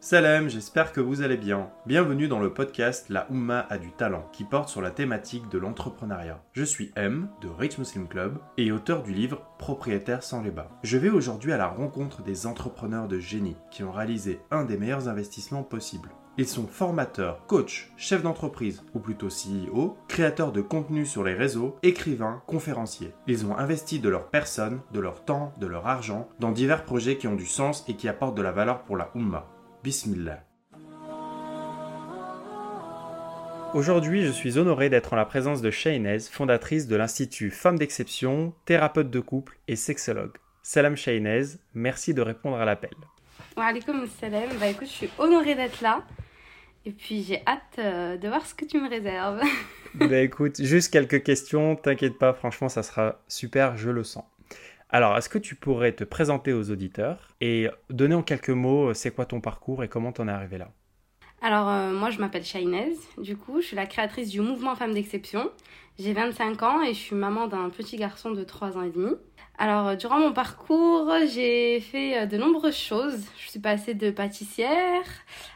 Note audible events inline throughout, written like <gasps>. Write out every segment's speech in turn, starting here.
Salam, j'espère que vous allez bien. Bienvenue dans le podcast La Oumma a du talent, qui porte sur la thématique de l'entrepreneuriat. Je suis M, de Rich Muslim Club, et auteur du livre Propriétaire sans les bas. Je vais aujourd'hui à la rencontre des entrepreneurs de génie qui ont réalisé un des meilleurs investissements possibles. Ils sont formateurs, coachs, chefs d'entreprise, ou plutôt CEO, créateurs de contenu sur les réseaux, écrivains, conférenciers. Ils ont investi de leur personne, de leur temps, de leur argent dans divers projets qui ont du sens et qui apportent de la valeur pour la Oumma. Bismillah. Aujourd'hui, je suis honoré d'être en la présence de Shainez, fondatrice de l'Institut Femmes d'Exception, thérapeute de couple et sexologue. Salam Shainez, merci de répondre à l'appel. Wa alaikum salam. Bah écoute, je suis honorée d'être là. Et puis j'ai hâte euh, de voir ce que tu me réserves. <laughs> bah écoute, juste quelques questions, t'inquiète pas, franchement ça sera super, je le sens. Alors, est-ce que tu pourrais te présenter aux auditeurs et donner en quelques mots euh, c'est quoi ton parcours et comment t'en es arrivé là? Alors, euh, moi je m'appelle Shainez, du coup, je suis la créatrice du mouvement Femmes d'Exception. J'ai 25 ans et je suis maman d'un petit garçon de 3 ans et demi. Alors, euh, durant mon parcours, j'ai fait euh, de nombreuses choses. Je suis passée de pâtissière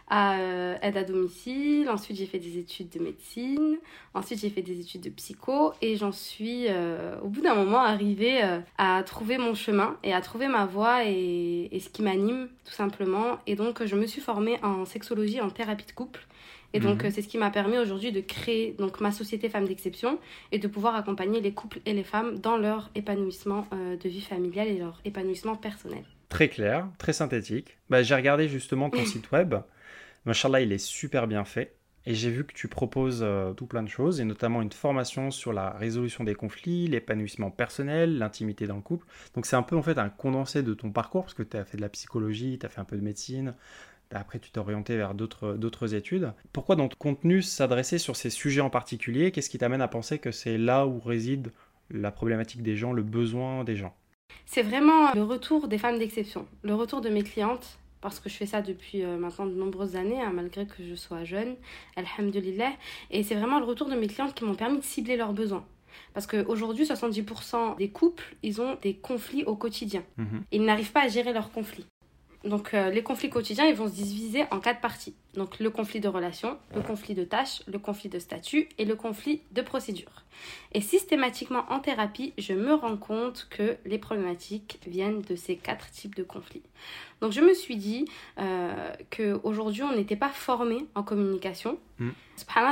à euh, aide à domicile. Ensuite, j'ai fait des études de médecine. Ensuite, j'ai fait des études de psycho. Et j'en suis, au bout d'un moment, arrivée à trouver mon chemin et à trouver ma voie et, et ce qui m'anime, tout simplement. Et donc, je me suis formée en sexologie, en thérapie de couple. Et donc, mhm. c'est ce qui m'a permis aujourd'hui de créer donc, ma société Femmes d'Exception et de pouvoir accompagner les couples et les femmes dans leur épanouissement euh, de vie familiale et leur épanouissement personnel. Très clair, très synthétique. Bah, j'ai regardé justement ton <laughs> site web. Machallah, il est super bien fait. Et j'ai vu que tu proposes euh, tout plein de choses, et notamment une formation sur la résolution des conflits, l'épanouissement personnel, l'intimité dans le couple. Donc c'est un peu en fait un condensé de ton parcours, parce que tu as fait de la psychologie, tu as fait un peu de médecine, après, tu t'es orienté vers d'autres études. Pourquoi dans ton contenu s'adresser sur ces sujets en particulier? Qu'est-ce qui t'amène à penser que c'est là où réside la problématique des gens, le besoin des gens? C'est vraiment le retour des femmes d'exception, le retour de mes clientes parce que je fais ça depuis euh, maintenant de nombreuses années, hein, malgré que je sois jeune, alhamdulillah. Et c'est vraiment le retour de mes clientes qui m'ont permis de cibler leurs besoins. Parce qu'aujourd'hui, 70% des couples, ils ont des conflits au quotidien. Mhm. Ils n'arrivent pas à gérer leurs conflits. Donc euh, les conflits quotidiens, ils vont se diviser en quatre parties. Donc le conflit de relation, le conflit de tâches, le conflit de statut et le conflit de procédure. Et systématiquement en thérapie, je me rends compte que les problématiques viennent de ces quatre types de conflits. Donc je me suis dit euh, qu'aujourd'hui, on n'était pas formé en communication. Mm.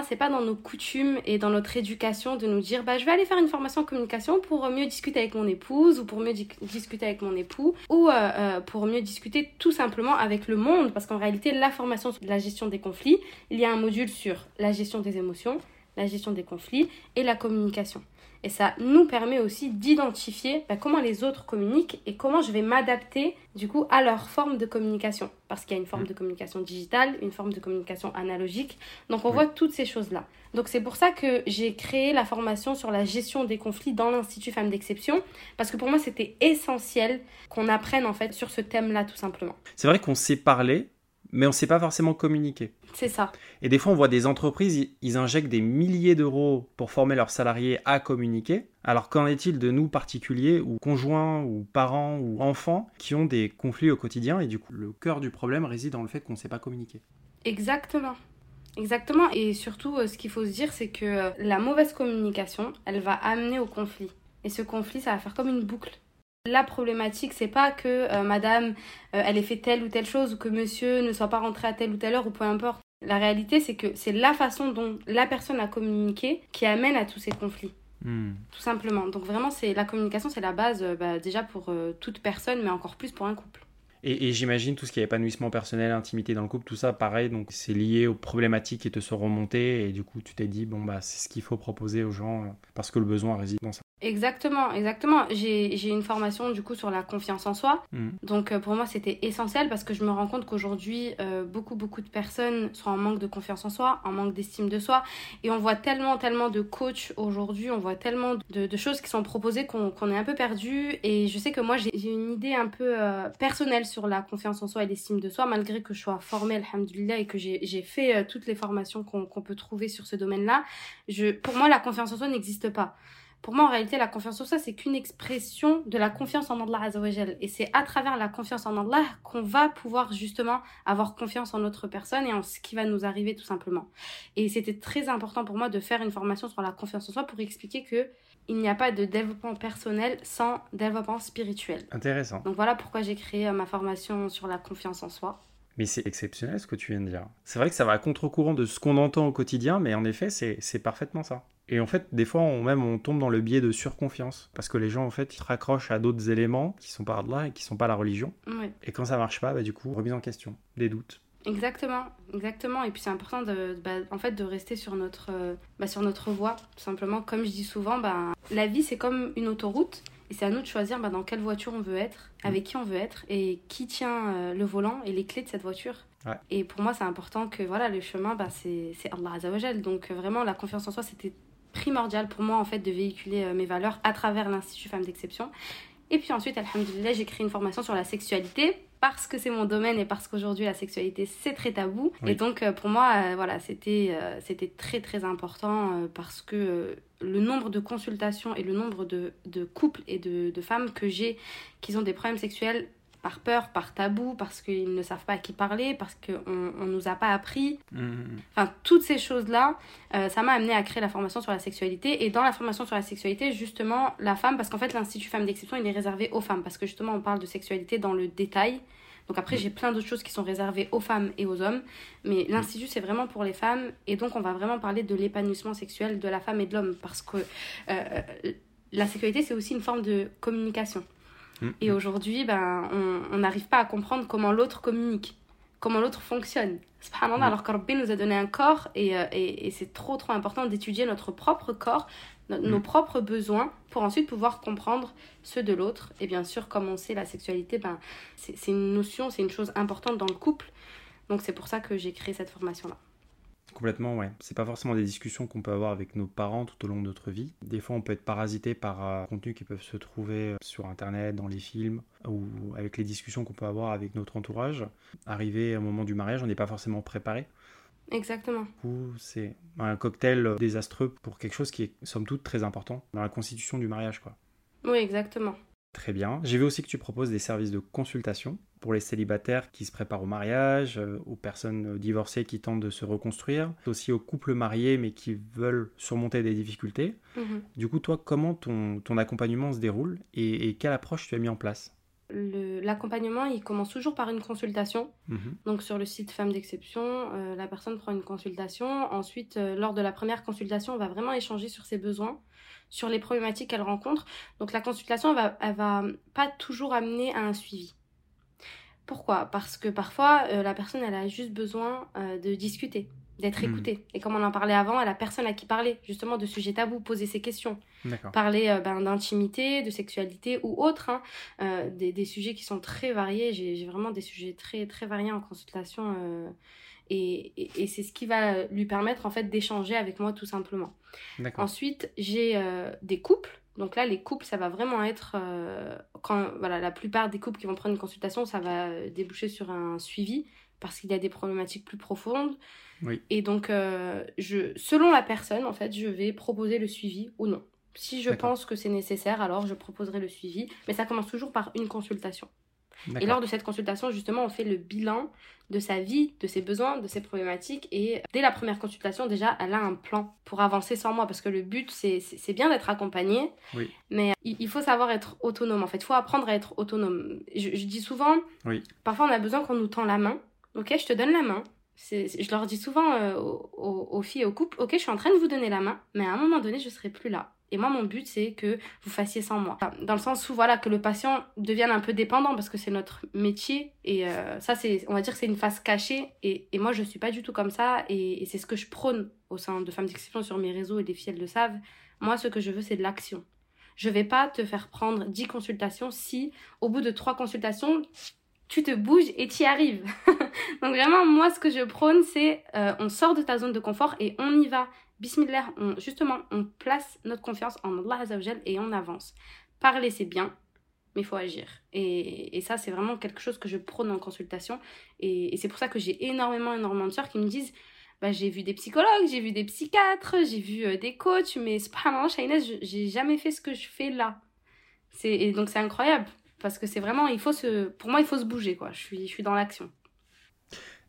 c'est pas dans nos coutumes et dans notre éducation de nous dire bah, je vais aller faire une formation en communication pour mieux discuter avec mon épouse ou pour mieux discuter avec mon époux ou euh, euh, pour mieux discuter tout simplement avec le monde. Parce qu'en réalité, la formation sur la gestion des conflits, il y a un module sur la gestion des émotions, la gestion des conflits et la communication. Et ça nous permet aussi d'identifier bah, comment les autres communiquent et comment je vais m'adapter du coup à leur forme de communication. Parce qu'il y a une forme de communication digitale, une forme de communication analogique. Donc on voit toutes ces choses-là. Donc c'est pour ça que j'ai créé la formation sur la gestion des conflits dans l'Institut Femmes d'Exception. Parce que pour moi c'était essentiel qu'on apprenne en fait sur ce thème-là tout simplement. C'est vrai qu'on sait parler, mais on ne sait pas forcément communiquer. C'est ça. Et des fois, on voit des entreprises, ils injectent des milliers d'euros pour former leurs salariés à communiquer. Alors qu'en est-il de nous particuliers, ou conjoints, ou parents, ou enfants, qui ont des conflits au quotidien? Et du coup, le cœur du problème réside dans le fait qu'on ne sait pas communiquer. Exactement. Exactement. Et surtout, euh, ce qu'il faut se dire, c'est que euh, la mauvaise communication, elle va amener au conflit. Et ce conflit, ça va faire comme une boucle. La problématique, c'est pas que euh, madame, euh, elle ait fait telle ou telle chose ou que monsieur ne soit pas rentré à telle ou telle heure ou peu importe. La réalité, c'est que c'est la façon dont la personne a communiqué qui amène à tous ces conflits. Hmm. Tout simplement. Donc vraiment, c'est la communication, c'est la base euh, bah, déjà pour toute personne, mais encore plus pour un couple. Et, j'imagine tout ce qui est épanouissement personnel, intimité dans le couple, tout ça, pareil, donc c'est lié aux problématiques qui te sont remontées, et du coup tu t'es dit, bon bah c'est ce qu'il faut proposer aux gens, parce que le besoin réside dans ça. Exactement, exactement. J'ai une formation du coup sur la confiance en soi. Mm. Donc euh, pour moi c'était essentiel parce que je me rends compte qu'aujourd'hui euh, beaucoup beaucoup de personnes sont en manque de confiance en soi, en manque d'estime de soi. Et on voit tellement tellement de coachs aujourd'hui, on voit tellement de, choses qui sont proposées qu'on est un peu perdu. Et je sais que moi j'ai une idée un peu euh, personnelle sur la confiance en soi et l'estime de soi malgré que je sois formée, alhamdulillah, et que j'ai fait toutes les formations qu'on peut trouver sur ce domaine-là. Pour moi la confiance en soi n'existe pas. Pour moi, en réalité, la confiance en soi, c'est qu'une expression de la confiance en Allah Azzawajal. Et c'est à travers la confiance en Allah qu'on va pouvoir justement avoir confiance en notre personne et en ce qui va nous arriver tout simplement. Et c'était très important pour moi de faire une formation sur la confiance en soi pour expliquer que il n'y a pas de développement personnel sans développement spirituel. Intéressant. Donc voilà pourquoi j'ai créé euh, ma formation sur la confiance en soi. Mais c'est exceptionnel ce que tu viens de dire. C'est vrai que ça va à contre-courant de ce qu'on entend au quotidien, mais en effet, c'est parfaitement ça. Et en fait, des fois, on, même, on tombe dans le biais de surconfiance. Parce que les gens, en fait, ils se raccrochent à d'autres éléments qui sont de là et qui sont pas la religion. Et quand ça marche pas, bah, du coup, remise en question, des doutes. Exactement, exactement. Et puis c'est important de, bah, en fait, de rester sur notre, euh, bah, sur notre voie. Tout simplement, comme je dis souvent, bah, la vie c'est comme une autoroute. Et c'est à nous de choisir bah, dans quelle voiture on veut être, avec qui on veut être, et qui tient euh, le volant et les clés de cette voiture. Et pour moi, c'est important que voilà, le chemin, bah, c'est Allah Azzawajal. Donc vraiment, la confiance en soi, c'était primordial pour moi en fait de véhiculer euh, mes valeurs à travers l'Institut Femmes d'Exception. Et puis ensuite, alhamdoulilah, j'ai créé une formation sur la sexualité parce que c'est mon domaine et parce qu'aujourd'hui la sexualité c'est très tabou. Et donc euh, pour moi, euh, voilà, c'était euh, c'était très très important parce que le nombre de consultations et le nombre de, de couples et de, de femmes que j'ai qui ont des problèmes sexuels par peur, par tabou, parce qu'ils ne savent pas à qui parler, parce qu'on ne nous a pas appris. Mmh, mmh. Enfin, toutes ces choses-là, euh, ça m'a amené à créer la formation sur la sexualité. Et dans la formation sur la sexualité, justement, la femme, parce qu'en fait, l'Institut Femmes d'Exception, il est réservé aux femmes, parce que justement, on parle de sexualité dans le détail. Donc après, j'ai plein d'autres choses qui sont réservées aux femmes et aux hommes. Mais l'Institut, c'est vraiment pour les femmes. Et donc, on va vraiment parler de l'épanouissement sexuel de la femme et de l'homme. Parce que euh, la sexualité, c'est aussi une forme de communication. Et aujourd'hui, ben, on n'arrive pas à comprendre comment l'autre communique, comment l'autre fonctionne. Subhanallah, alors que Rabbi nous a donné un corps et, euh, et, et c'est trop trop important d'étudier notre propre corps, nos propres besoins pour ensuite pouvoir comprendre ceux de l'autre. Et bien sûr, comme on sait, la sexualité, ben, c'est une notion, c'est une chose importante dans le couple. Donc c'est pour ça que j'ai créé cette formation-là. Complètement, ouais. C'est pas forcément des discussions qu'on peut avoir avec nos parents tout au long de notre vie. Des fois, on peut être parasité par euh, contenus qui peuvent se trouver euh, sur Internet, dans les films, ou avec les discussions qu'on peut avoir avec notre entourage. Arrivé au moment du mariage, on n'est pas forcément préparé. Exactement. Du coup, c'est un cocktail désastreux pour quelque chose qui est, somme toute, très important dans la constitution du mariage, quoi. Oui, exactement. Très bien. J'ai vu aussi que tu proposes des services de consultation pour les célibataires qui se préparent au mariage, euh, aux personnes divorcées qui tentent de se reconstruire, aussi aux couples mariés mais qui veulent surmonter des difficultés. Mhm. Du coup, toi, comment ton, ton accompagnement se déroule et, quelle approche tu as mis en place? L'accompagnement, il commence toujours par une consultation. Mhm. Donc sur le site Femmes d'Exception, euh, la personne prend une consultation. Ensuite, euh, lors de la première consultation, on va vraiment échanger sur ses besoins, sur les problématiques qu'elle rencontre. Donc la consultation, elle va, elle va pas toujours amener à un suivi. Pourquoi? Parce que parfois, euh, la personne, elle a juste besoin euh, de discuter, d'être hmm. écoutée. Et comme on en parlait avant, elle a personne à qui parler, justement, de sujets tabous, poser ses questions. Parler euh, ben, d'intimité, de sexualité ou autre, hein. des, des, sujets qui sont très variés. J'ai vraiment des sujets très, très variés en consultation. Et, et, et c'est ce qui va lui permettre, en fait, d'échanger avec moi, tout simplement. Ensuite, j'ai des couples donc là, les couples, ça va vraiment être euh, quand voilà, la plupart des couples qui vont prendre une consultation, ça va euh, déboucher sur un suivi parce qu'il y a des problématiques plus profondes. Oui. Et donc, euh, je, selon la personne, en fait, je vais proposer le suivi ou non. Si je pense que c'est nécessaire, alors je proposerai le suivi. Mais ça commence toujours par une consultation. Et lors de cette consultation, justement, on fait le bilan de sa vie, de ses besoins, de ses problématiques. Et dès la première consultation, déjà, elle a un plan pour avancer sans moi. Parce que le but, c'est bien d'être accompagné. Mais il faut savoir être autonome. En fait, il faut apprendre à être autonome. Je, dis souvent, parfois on a besoin qu'on nous tend la main. Ok, je te donne la main. Je leur dis souvent euh, aux, aux, filles et aux couples, ok, je suis en train de vous donner la main, mais à un moment donné, je serai plus là. Et moi, mon but, c'est que vous fassiez sans moi. Dans le sens où, voilà, que le patient devienne un peu dépendant parce que c'est notre métier. Et euh, ça, c'est, on va dire que c'est une face cachée. Et, et, moi, je suis pas du tout comme ça. Et, c'est ce que je prône au sein de Femmes d'Exception sur mes réseaux et les filles, elles le savent. Moi, ce que je veux, c'est de l'action. Je vais pas te faire prendre 10 consultations si, au bout de 3 consultations, tu te bouges et tu y arrives. <laughs> Donc vraiment, moi, ce que je prône, c'est euh, on sort de ta zone de confort et on y va. Bismillah, on, justement, on place notre confiance en Allah Azzawajal et on avance. Parler, c'est bien, mais il faut agir. Et, ça, c'est vraiment quelque chose que je prône en consultation. Et, c'est pour ça que j'ai énormément, énormément de soeurs qui me disent bah, j'ai vu des psychologues, j'ai vu des psychiatres, j'ai vu euh, des coachs, mais subhanallah, Shainez, j'ai jamais fait ce que je fais là. Et donc c'est incroyable, parce que c'est vraiment, il faut se, pour moi, il faut se bouger, quoi. Je suis, je suis dans l'action.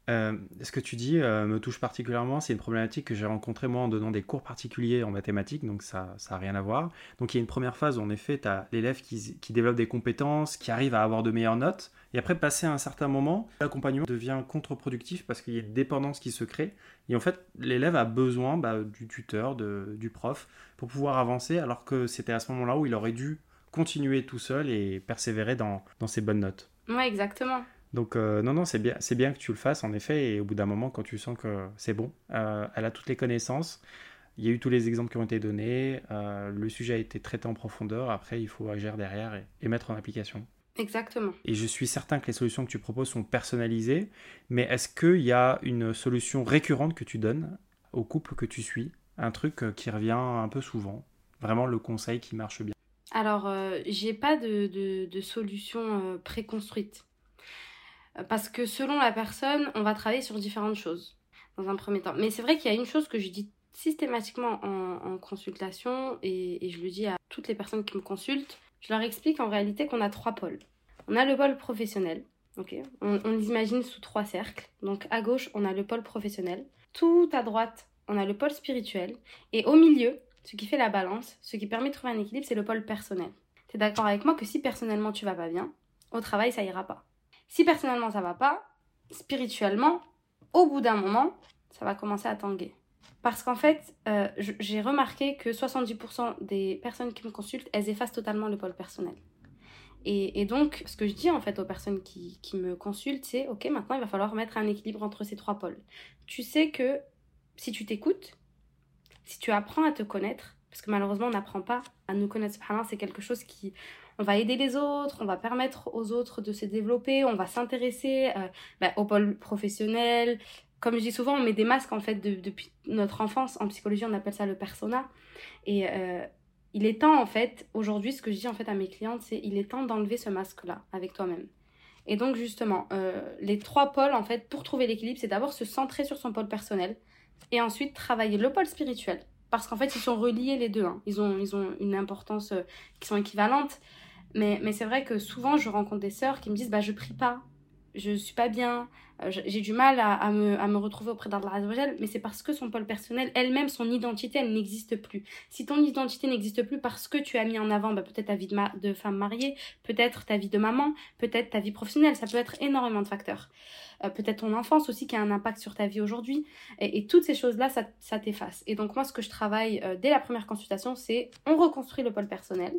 Euh, ce que tu dis euh, me touche particulièrement. C'est une problématique que j'ai rencontrée moi en donnant des cours particuliers en mathématiques, donc ça n'a rien à voir. Donc il y a une première phase où en effet, tu as l'élève qui, développe des compétences, qui arrive à avoir de meilleures notes. Et après, passer à un certain moment, l'accompagnement devient contre-productif parce qu'il y a une dépendance qui se crée. Et en fait, l'élève a besoin bah, du tuteur, du prof, pour pouvoir avancer, alors que c'était à ce moment-là où il aurait dû continuer tout seul et persévérer dans, dans ses bonnes notes. Ouais, exactement. Donc euh, non, non, c'est bien, c'est bien que tu le fasses en effet. Et au bout d'un moment, quand tu sens que c'est bon, euh, elle a toutes les connaissances. Il y a eu tous les exemples qui ont été donnés. Euh, le sujet a été traité en profondeur. Après, il faut agir derrière et, mettre en application. Exactement. Et je suis certain que les solutions que tu proposes sont personnalisées. Mais est-ce qu'il y a une solution récurrente que tu donnes au couple que tu suis? Un truc qui revient un peu souvent? Vraiment le conseil qui marche bien Alors, j'ai pas de, de, de solution préconstruite. Parce que selon la personne, on va travailler sur différentes choses dans un premier temps. Mais c'est vrai qu'il y a une chose que je dis systématiquement en, consultation et, je le dis à toutes les personnes qui me consultent. Je leur explique en réalité qu'on a trois pôles. On a le pôle professionnel. ok on, on l'imagine sous trois cercles. Donc à gauche, on a le pôle professionnel. Tout à droite, on a le pôle spirituel. Et au milieu, ce qui fait la balance, ce qui permet de trouver un équilibre, c'est le pôle personnel. Tu es d'accord avec moi que si personnellement tu vas pas bien, au travail ça ira pas. Si personnellement ça va pas, spirituellement, au bout d'un moment, ça va commencer à tanguer. Parce qu'en fait, euh, j'ai remarqué que 70% des personnes qui me consultent, elles effacent totalement le pôle personnel. Et, donc, ce que je dis en fait aux personnes qui, qui me consultent, c'est ok, maintenant il va falloir mettre un équilibre entre ces trois pôles. Tu sais que si tu t'écoutes, si tu apprends à te connaître, parce que malheureusement on n'apprend pas à nous connaître, c'est quelque chose qui, on va aider les autres, on va permettre aux autres de se développer, on va s'intéresser euh, bah, au pôle professionnel. Comme je dis souvent, on met des masques en fait depuis notre enfance. En psychologie, on appelle ça le persona. Et euh, il est temps en fait, aujourd'hui, ce que je dis en fait à mes clientes, c'est il est temps d'enlever ce masque-là avec toi-même. Et donc justement, euh, les trois pôles en fait pour trouver l'équilibre, c'est d'abord se centrer sur son pôle personnel et ensuite travailler le pôle spirituel parce qu'en fait ils sont reliés les deux. Hein. Ils, ont, ils ont une importance qui sont équivalentes. Mais, mais c'est vrai que souvent, je rencontre des sœurs qui me disent bah, Je prie pas, je suis pas bien, euh, j'ai du mal à, à, me, à me retrouver auprès d'Allah mais c'est parce que son pôle personnel, elle-même, son identité, elle n'existe plus. Si ton identité n'existe plus parce que tu as mis en avant bah, peut-être ta vie de, de femme mariée, peut-être ta vie de maman, peut-être ta vie professionnelle, ça peut être énormément de facteurs. Euh, peut-être ton enfance aussi qui a un impact sur ta vie aujourd'hui. Et, toutes ces choses-là, ça, ça t'efface. Et donc moi, ce que je travaille euh, dès la première consultation, c'est on reconstruit le pôle personnel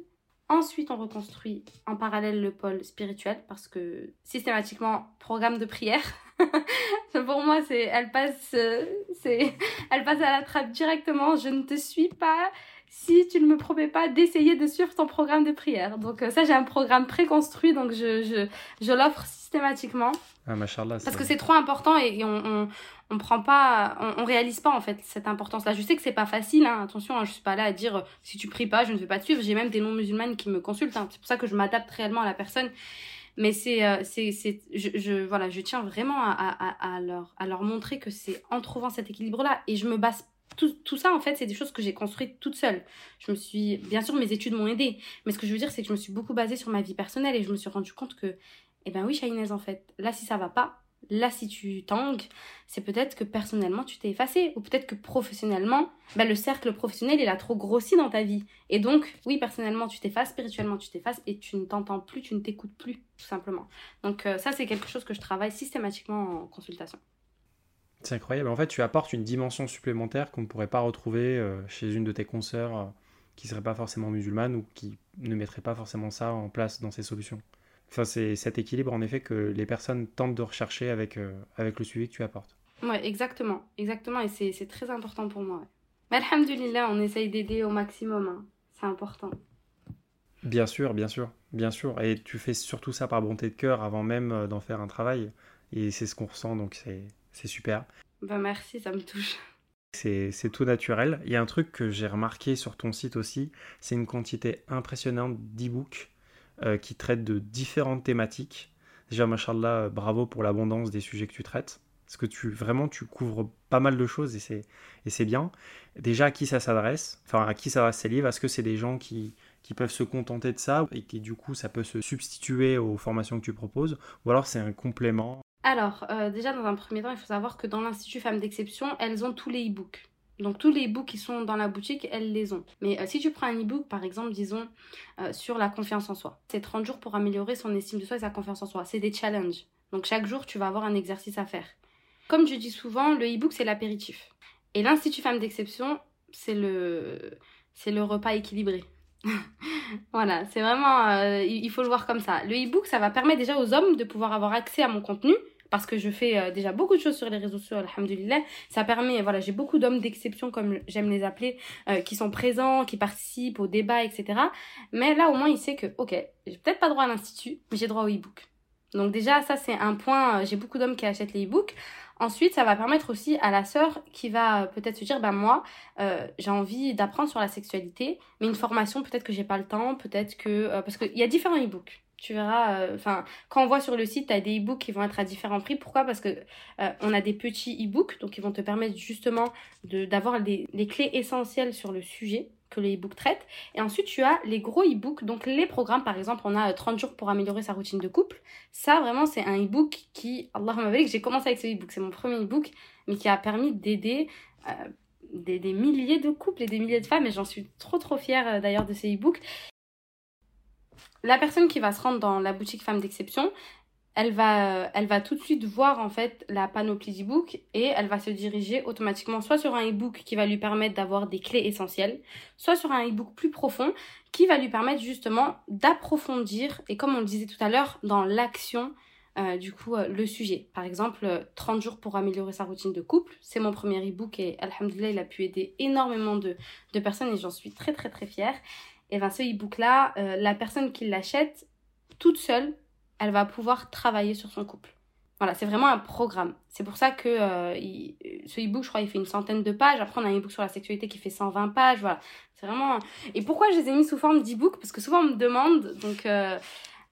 Ensuite, on reconstruit en parallèle le pôle spirituel parce que systématiquement, programme de prière. <laughs> Pour moi, c'est elle passe, euh, c'est elle passe à la trappe directement. Je ne te suis pas si tu ne me promets pas d'essayer de suivre ton programme de prière. Donc euh, ça, j'ai un programme préconstruit, donc je, je, je l'offre systématiquement. Ah, Parce que c'est trop important et, on, on, on, prend pas, on, on, réalise pas en fait cette importance-là. Je sais que c'est pas facile, hein, attention, hein, je suis pas là à dire euh, si tu pries pas, je ne vais pas te suivre. J'ai même des non-musulmanes qui me consultent, hein. c'est pour ça que je m'adapte réellement à la personne. Mais c'est, euh, c'est, c'est, je, je, voilà, je tiens vraiment à, à, à, leur, à leur montrer que c'est en trouvant cet équilibre-là et je me base tout, tout, ça, en fait, c'est des choses que j'ai construites toute seule. Je me suis, bien sûr, mes études m'ont aidé, mais ce que je veux dire, c'est que je me suis beaucoup basée sur ma vie personnelle et je me suis rendu compte que eh ben oui, Shainez, en fait, là, si ça va pas, là, si tu tangues, c'est peut-être que personnellement, tu t'es effacé, ou peut-être que professionnellement, ben, le cercle professionnel, il a trop grossi dans ta vie. Et donc, oui, personnellement, tu t'effaces, spirituellement, tu t'effaces, et tu ne t'entends plus, tu ne t'écoutes plus, tout simplement. Donc, euh, ça, c'est quelque chose que je travaille systématiquement en consultation. C'est incroyable. En fait, tu apportes une dimension supplémentaire qu'on ne pourrait pas retrouver euh, chez une de tes consoeurs euh, qui ne serait pas forcément musulmane ou qui ne mettrait pas forcément ça en place dans ses solutions. Enfin, c'est cet équilibre en effet que les personnes tentent de rechercher avec, euh, avec le suivi que tu apportes. Ouais, exactement. Exactement. Et c'est très important pour moi. Mais alhamdulillah, on essaye d'aider au maximum. Hein. C'est important. Bien sûr, bien sûr, bien sûr. Et tu fais surtout ça par bonté de cœur avant même euh, d'en faire un travail. Et c'est ce qu'on ressent, donc c'est super. Bah merci, ça me touche. C'est tout naturel. Il y a un truc que j'ai remarqué sur ton site aussi, c'est une quantité impressionnante d'e-books euh, qui traite de différentes thématiques. Déjà, machallah, bravo pour l'abondance des sujets que tu traites. parce que tu vraiment tu couvres pas mal de choses et c'est et c'est bien. Déjà à qui ça s'adresse Enfin à qui s'adressent ces livres? Est-ce que c'est des gens qui qui peuvent se contenter de ça et qui du coup ça peut se substituer aux formations que tu proposes? Ou alors c'est un complément? Alors euh, déjà dans un premier temps il faut savoir que dans l'institut Femmes d'exception elles ont tous les e-books. Donc tous les e-books qui sont dans la boutique, elles les ont. Mais euh, si tu prends un e-book, par exemple, disons, euh, sur la confiance en soi, c'est 30 jours pour améliorer son estime de soi et sa confiance en soi. C'est des challenges. Donc chaque jour, tu vas avoir un exercice à faire. Comme je dis souvent, le e-book, c'est l'apéritif. Et l'Institut Femmes d'Exception, c'est le, c'est le repas équilibré. <laughs> voilà, c'est vraiment, euh, il faut le voir comme ça. Le e-book, ça va permettre déjà aux hommes de pouvoir avoir accès à mon contenu parce que je fais euh, déjà beaucoup de choses sur les réseaux sociaux, alhamdoulilah. Ça permet, voilà, j'ai beaucoup d'hommes d'exception, comme j'aime les appeler, euh, qui sont présents, qui participent au débat, etc. Mais là, au moins, il sait que, ok, j'ai peut-être pas droit à l'institut, mais j'ai droit au e-book. Donc déjà, ça, c'est un point, euh, j'ai beaucoup d'hommes qui achètent les e-books. Ensuite, ça va permettre aussi à la sœur qui va peut-être se dire, bah moi, j'ai envie d'apprendre sur la sexualité, mais une formation, peut-être que j'ai pas le temps, peut-être que... parce qu'il y a différents e-books tu verras euh, enfin quand on voit sur le site tu as des e-books qui vont être à différents prix. Pourquoi? Parce que euh, on a des petits e-books donc ils vont te permettre justement d'avoir les, clés essentielles sur le sujet que les e-books traitent. Et ensuite tu as les gros e-books donc les programmes. Par exemple on a 30 euh, jours pour améliorer sa routine de couple. Ça vraiment c'est un e-book qui Allah que j'ai commencé avec ce e-book. C'est mon premier e-book mais qui a permis d'aider des, des, milliers de couples et des milliers de femmes. Et j'en suis trop trop fière d'ailleurs de ces e-books la personne qui va se rendre dans la boutique Femme d'Exception, elle va, elle va tout de suite voir en fait la panoplie d'e-book et elle va se diriger automatiquement soit sur un e-book qui va lui permettre d'avoir des clés essentielles, soit sur un e-book plus profond qui va lui permettre justement d'approfondir et comme on le disait tout à l'heure dans l'action euh, du coup euh, le sujet. Par exemple, 30 jours pour améliorer sa routine de couple, c'est mon premier e-book et alhamdoulilah il a pu aider énormément de, de personnes et j'en suis très très très fière. Et bien ce e-book-là, euh, la personne qui l'achète toute seule, elle va pouvoir travailler sur son couple. Voilà, c'est vraiment un programme. C'est pour ça que euh, ce e-book, je crois, il fait une centaine de pages. Après, on a un e-book sur la sexualité qui fait 120 pages. Voilà, c'est vraiment... Et pourquoi je les ai mis sous forme d'e-book? Parce que souvent, on me demande, donc... Euh,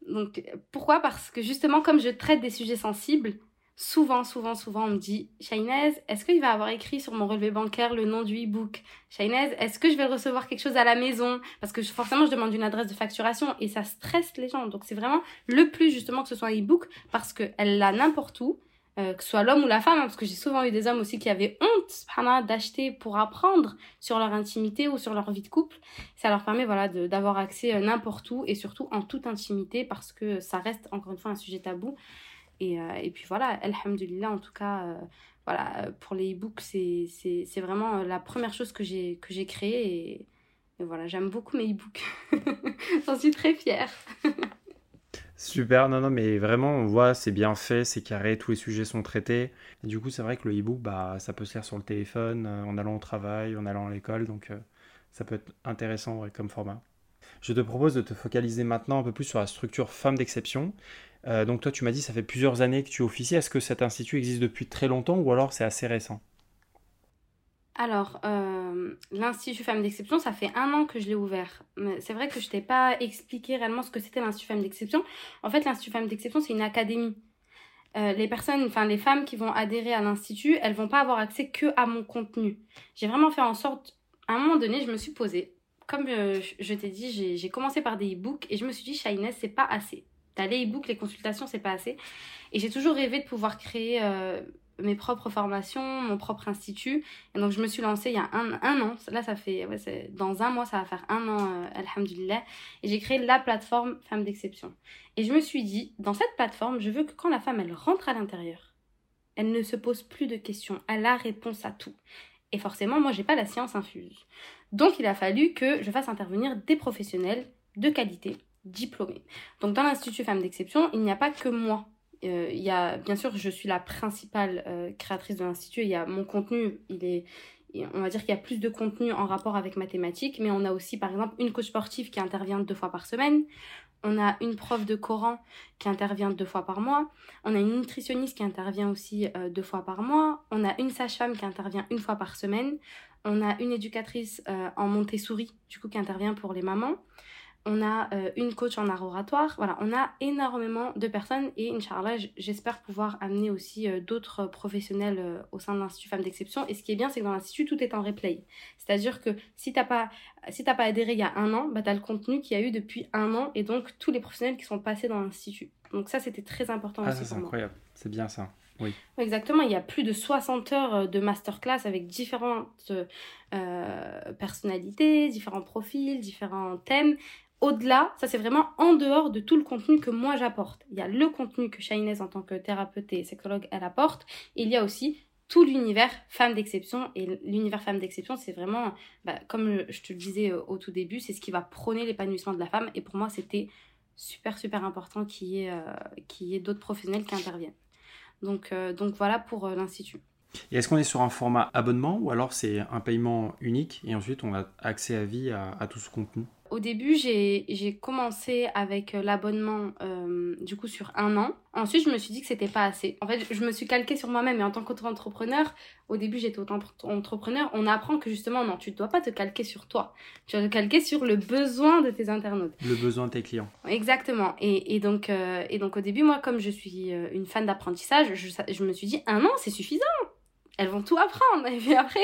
donc, pourquoi? Parce que justement, comme je traite des sujets sensibles, souvent, souvent, souvent, on me dit Shainez, est-ce qu'il va avoir écrit sur mon relevé bancaire le nom du e-book? Shainez, est-ce que je vais recevoir quelque chose à la maison? Parce que forcément, je demande une adresse de facturation et ça stresse les gens. Donc, c'est vraiment le plus justement que ce soit un e-book parce qu'elle l'a n'importe où. Euh, que ce soit l'homme ou la femme, hein, parce que j'ai souvent eu des hommes aussi qui avaient honte d'acheter pour apprendre sur leur intimité ou sur leur vie de couple. Ça leur permet voilà d'avoir accès euh, n'importe où et surtout en toute intimité parce que ça reste encore une fois un sujet tabou. Et, euh, et puis voilà, Alhamdulillah, en tout cas, euh, voilà, pour les e-books, c'est vraiment la première chose que j'ai créée. Et, voilà, j'aime beaucoup mes e-books. <laughs> J'en suis très fière. Super, non, non, mais vraiment, on voit, c'est bien fait, c'est carré, tous les sujets sont traités. Du coup, c'est vrai que le e-book, bah, ça peut se lire sur le téléphone, euh, en allant au travail, en allant à l'école, donc ça peut être intéressant comme format. Je te propose de te focaliser maintenant un peu plus sur la structure femme d'exception. Euh, donc toi, tu m'as dit, ça fait plusieurs années que tu officies. Est-ce que cet institut existe depuis très longtemps ou alors c'est assez récent? Alors, euh, l'Institut Femmes d'Exception, ça fait un an que je l'ai ouvert. C'est vrai que je t'ai pas expliqué réellement ce que c'était l'Institut Femmes d'Exception. En fait, l'Institut Femmes d'Exception, c'est une académie. Euh, les personnes, enfin les femmes qui vont adhérer à l'Institut, elles vont pas avoir accès que à mon contenu. J'ai vraiment fait en sorte, à un moment donné, je me suis posée. Comme je t'ai dit, j'ai commencé par des e-books et je me suis dit, Shyness, c'est pas assez. Les e-books, les consultations, c'est pas assez. Et j'ai toujours rêvé de pouvoir créer euh, mes propres formations, mon propre institut. Et donc, je me suis lancée il y a un, an. Là, ça fait, dans un mois, ça va faire un an, euh, alhamdulillah. Et j'ai créé la plateforme Femmes d'Exception. Et je me suis dit, dans cette plateforme, je veux que quand la femme, elle rentre à l'intérieur, elle ne se pose plus de questions. Elle a réponse à tout. Et forcément, moi, j'ai pas la science infuse. Donc, il a fallu que je fasse intervenir des professionnels de qualité diplômée. Donc dans l'Institut Femmes d'Exception, il n'y a pas que moi. Euh, il y a, bien sûr, je suis la principale euh, créatrice de l'Institut. Il y a mon contenu, il est, on va dire qu'il y a plus de contenu en rapport avec mathématiques, mais on a aussi, par exemple, une coach sportive qui intervient deux fois par semaine. On a une prof de Coran qui intervient deux fois par mois. On a une nutritionniste qui intervient aussi euh, deux fois par mois. On a une sage-femme qui intervient une fois par semaine. On a une éducatrice en Montessori, du coup, qui intervient pour les mamans. On a euh, une coach en art oratoire. Voilà, on a énormément de personnes et Inch'Allah, j'espère pouvoir amener aussi euh, d'autres professionnels euh, au sein de l'Institut Femmes d'Exception. Et ce qui est bien, c'est que dans l'Institut, tout est en replay. C'est-à-dire que si t'as pas, si pas adhéré il y a un an, bah, tu as le contenu qu'il y a eu depuis un an et donc tous les professionnels qui sont passés dans l'Institut. Donc ça, c'était très important ah, c'est incroyable. C'est bien ça. Oui. Exactement, il y a plus de 60 heures de masterclass avec différentes personnalités, différents profils, différents thèmes au-delà, ça c'est vraiment en dehors de tout le contenu que moi j'apporte. Il y a le contenu que Shainez en tant que thérapeute et sexologue elle apporte, il y a aussi tout l'univers femme d'exception. Et l'univers femme d'exception, c'est vraiment, bah, comme je te le disais euh, au tout début, c'est ce qui va prôner l'épanouissement de la femme. Et pour moi, c'était super, super important qu'il y ait, euh, d'autres professionnels qui interviennent. Donc, euh, donc voilà pour l'Institut. Et est-ce qu'on est sur un format abonnement ou alors c'est un paiement unique et ensuite on a accès à vie à tout ce contenu? Au début, j'ai commencé avec euh, l'abonnement euh, du coup sur un an. Ensuite, je me suis dit que c'était pas assez. En fait, je me suis calquée sur moi-même et en tant qu'auto-entrepreneur, au début j'étais auto-entrepreneur, on apprend que justement non, tu ne dois pas te calquer sur toi. Tu dois te calquer sur le besoin de tes internautes. Le besoin de tes clients. Exactement. Et, et donc, euh, et donc au début, moi, comme je suis une fan d'apprentissage, je, je me suis dit un an, c'est suffisant elles vont tout apprendre. Et puis après,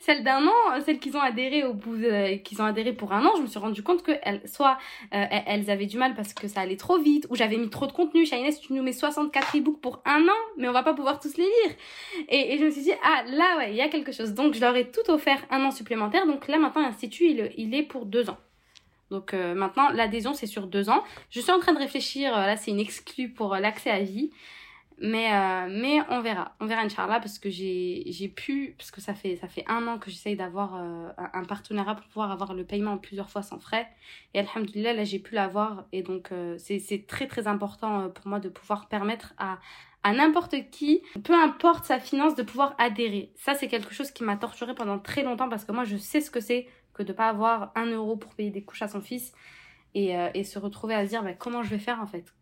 celles d'un an, celles qui ont adhéré au bout, ont adhéré pour un an, je me suis rendu compte que elles, soit euh, elles avaient du mal parce que ça allait trop vite, ou j'avais mis trop de contenu. Shainès, tu nous mets 64 e-books pour un an, mais on va pas pouvoir tous les lire. Et, je me suis dit, ah là ouais, il y a quelque chose. Donc je leur ai tout offert un an supplémentaire. Donc là maintenant, l'institut, il, il est pour deux ans. Donc euh, maintenant, l'adhésion, c'est sur deux ans. Je suis en train de réfléchir, euh, là c'est une exclue pour l'accès à vie. Mais, euh, mais on verra. On verra, Inch'Allah, parce que j'ai pu, parce que ça fait, ça fait un an que j'essaye d'avoir euh, un partenariat pour pouvoir avoir le paiement plusieurs fois sans frais. Et Alhamdulillah, là, j'ai pu l'avoir. Et donc, euh, c'est très, très important pour moi de pouvoir permettre à, à n'importe qui, peu importe sa finance, de pouvoir adhérer. Ça, c'est quelque chose qui m'a torturé pendant très longtemps parce que moi, je sais ce que c'est que de pas avoir un euro pour payer des couches à son fils et, et se retrouver à se dire bah, comment je vais faire en fait?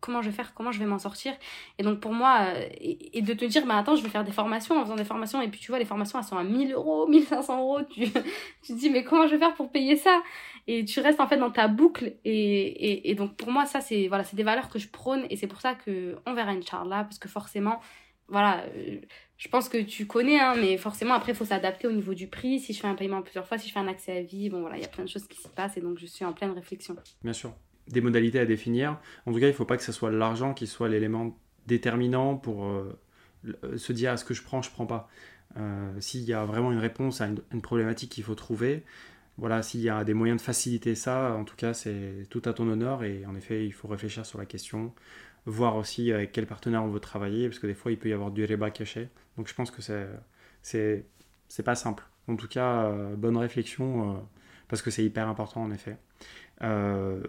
Comment je vais faire, comment je vais m'en sortir. Et donc pour moi, euh, et, de te dire, bah attends, je vais faire des formations en faisant des formations, et puis tu vois, les formations, elles sont à 1000 euros, 1500 euros, tu, <laughs> tu te dis, mais comment je vais faire pour payer ça? Et tu restes en fait dans ta boucle, et, et, donc pour moi, ça, c'est voilà, des valeurs que je prône, et c'est pour ça que on verra Inch'Allah, parce que forcément, voilà, euh, je pense que tu connais, hein, mais forcément, après, il faut s'adapter au niveau du prix. Si je fais un paiement plusieurs fois, si je fais un accès à vie, bon voilà, il y a plein de choses qui se passent, et donc je suis en pleine réflexion. Bien sûr des modalités à définir. En tout cas, il ne faut pas que ce soit l'argent qui soit l'élément déterminant pour euh, se dire est-ce que je prends, je prends pas. Euh, s'il y a vraiment une réponse à une, problématique qu'il faut trouver, voilà, s'il y a des moyens de faciliter ça, en tout cas, c'est tout à ton honneur. Et en effet, il faut réfléchir sur la question, voir aussi avec quel partenaire on veut travailler, parce que des fois, il peut y avoir du rebat caché. Donc, je pense que c'est pas simple. En tout cas, euh, bonne réflexion, parce que c'est hyper important en effet. Euh,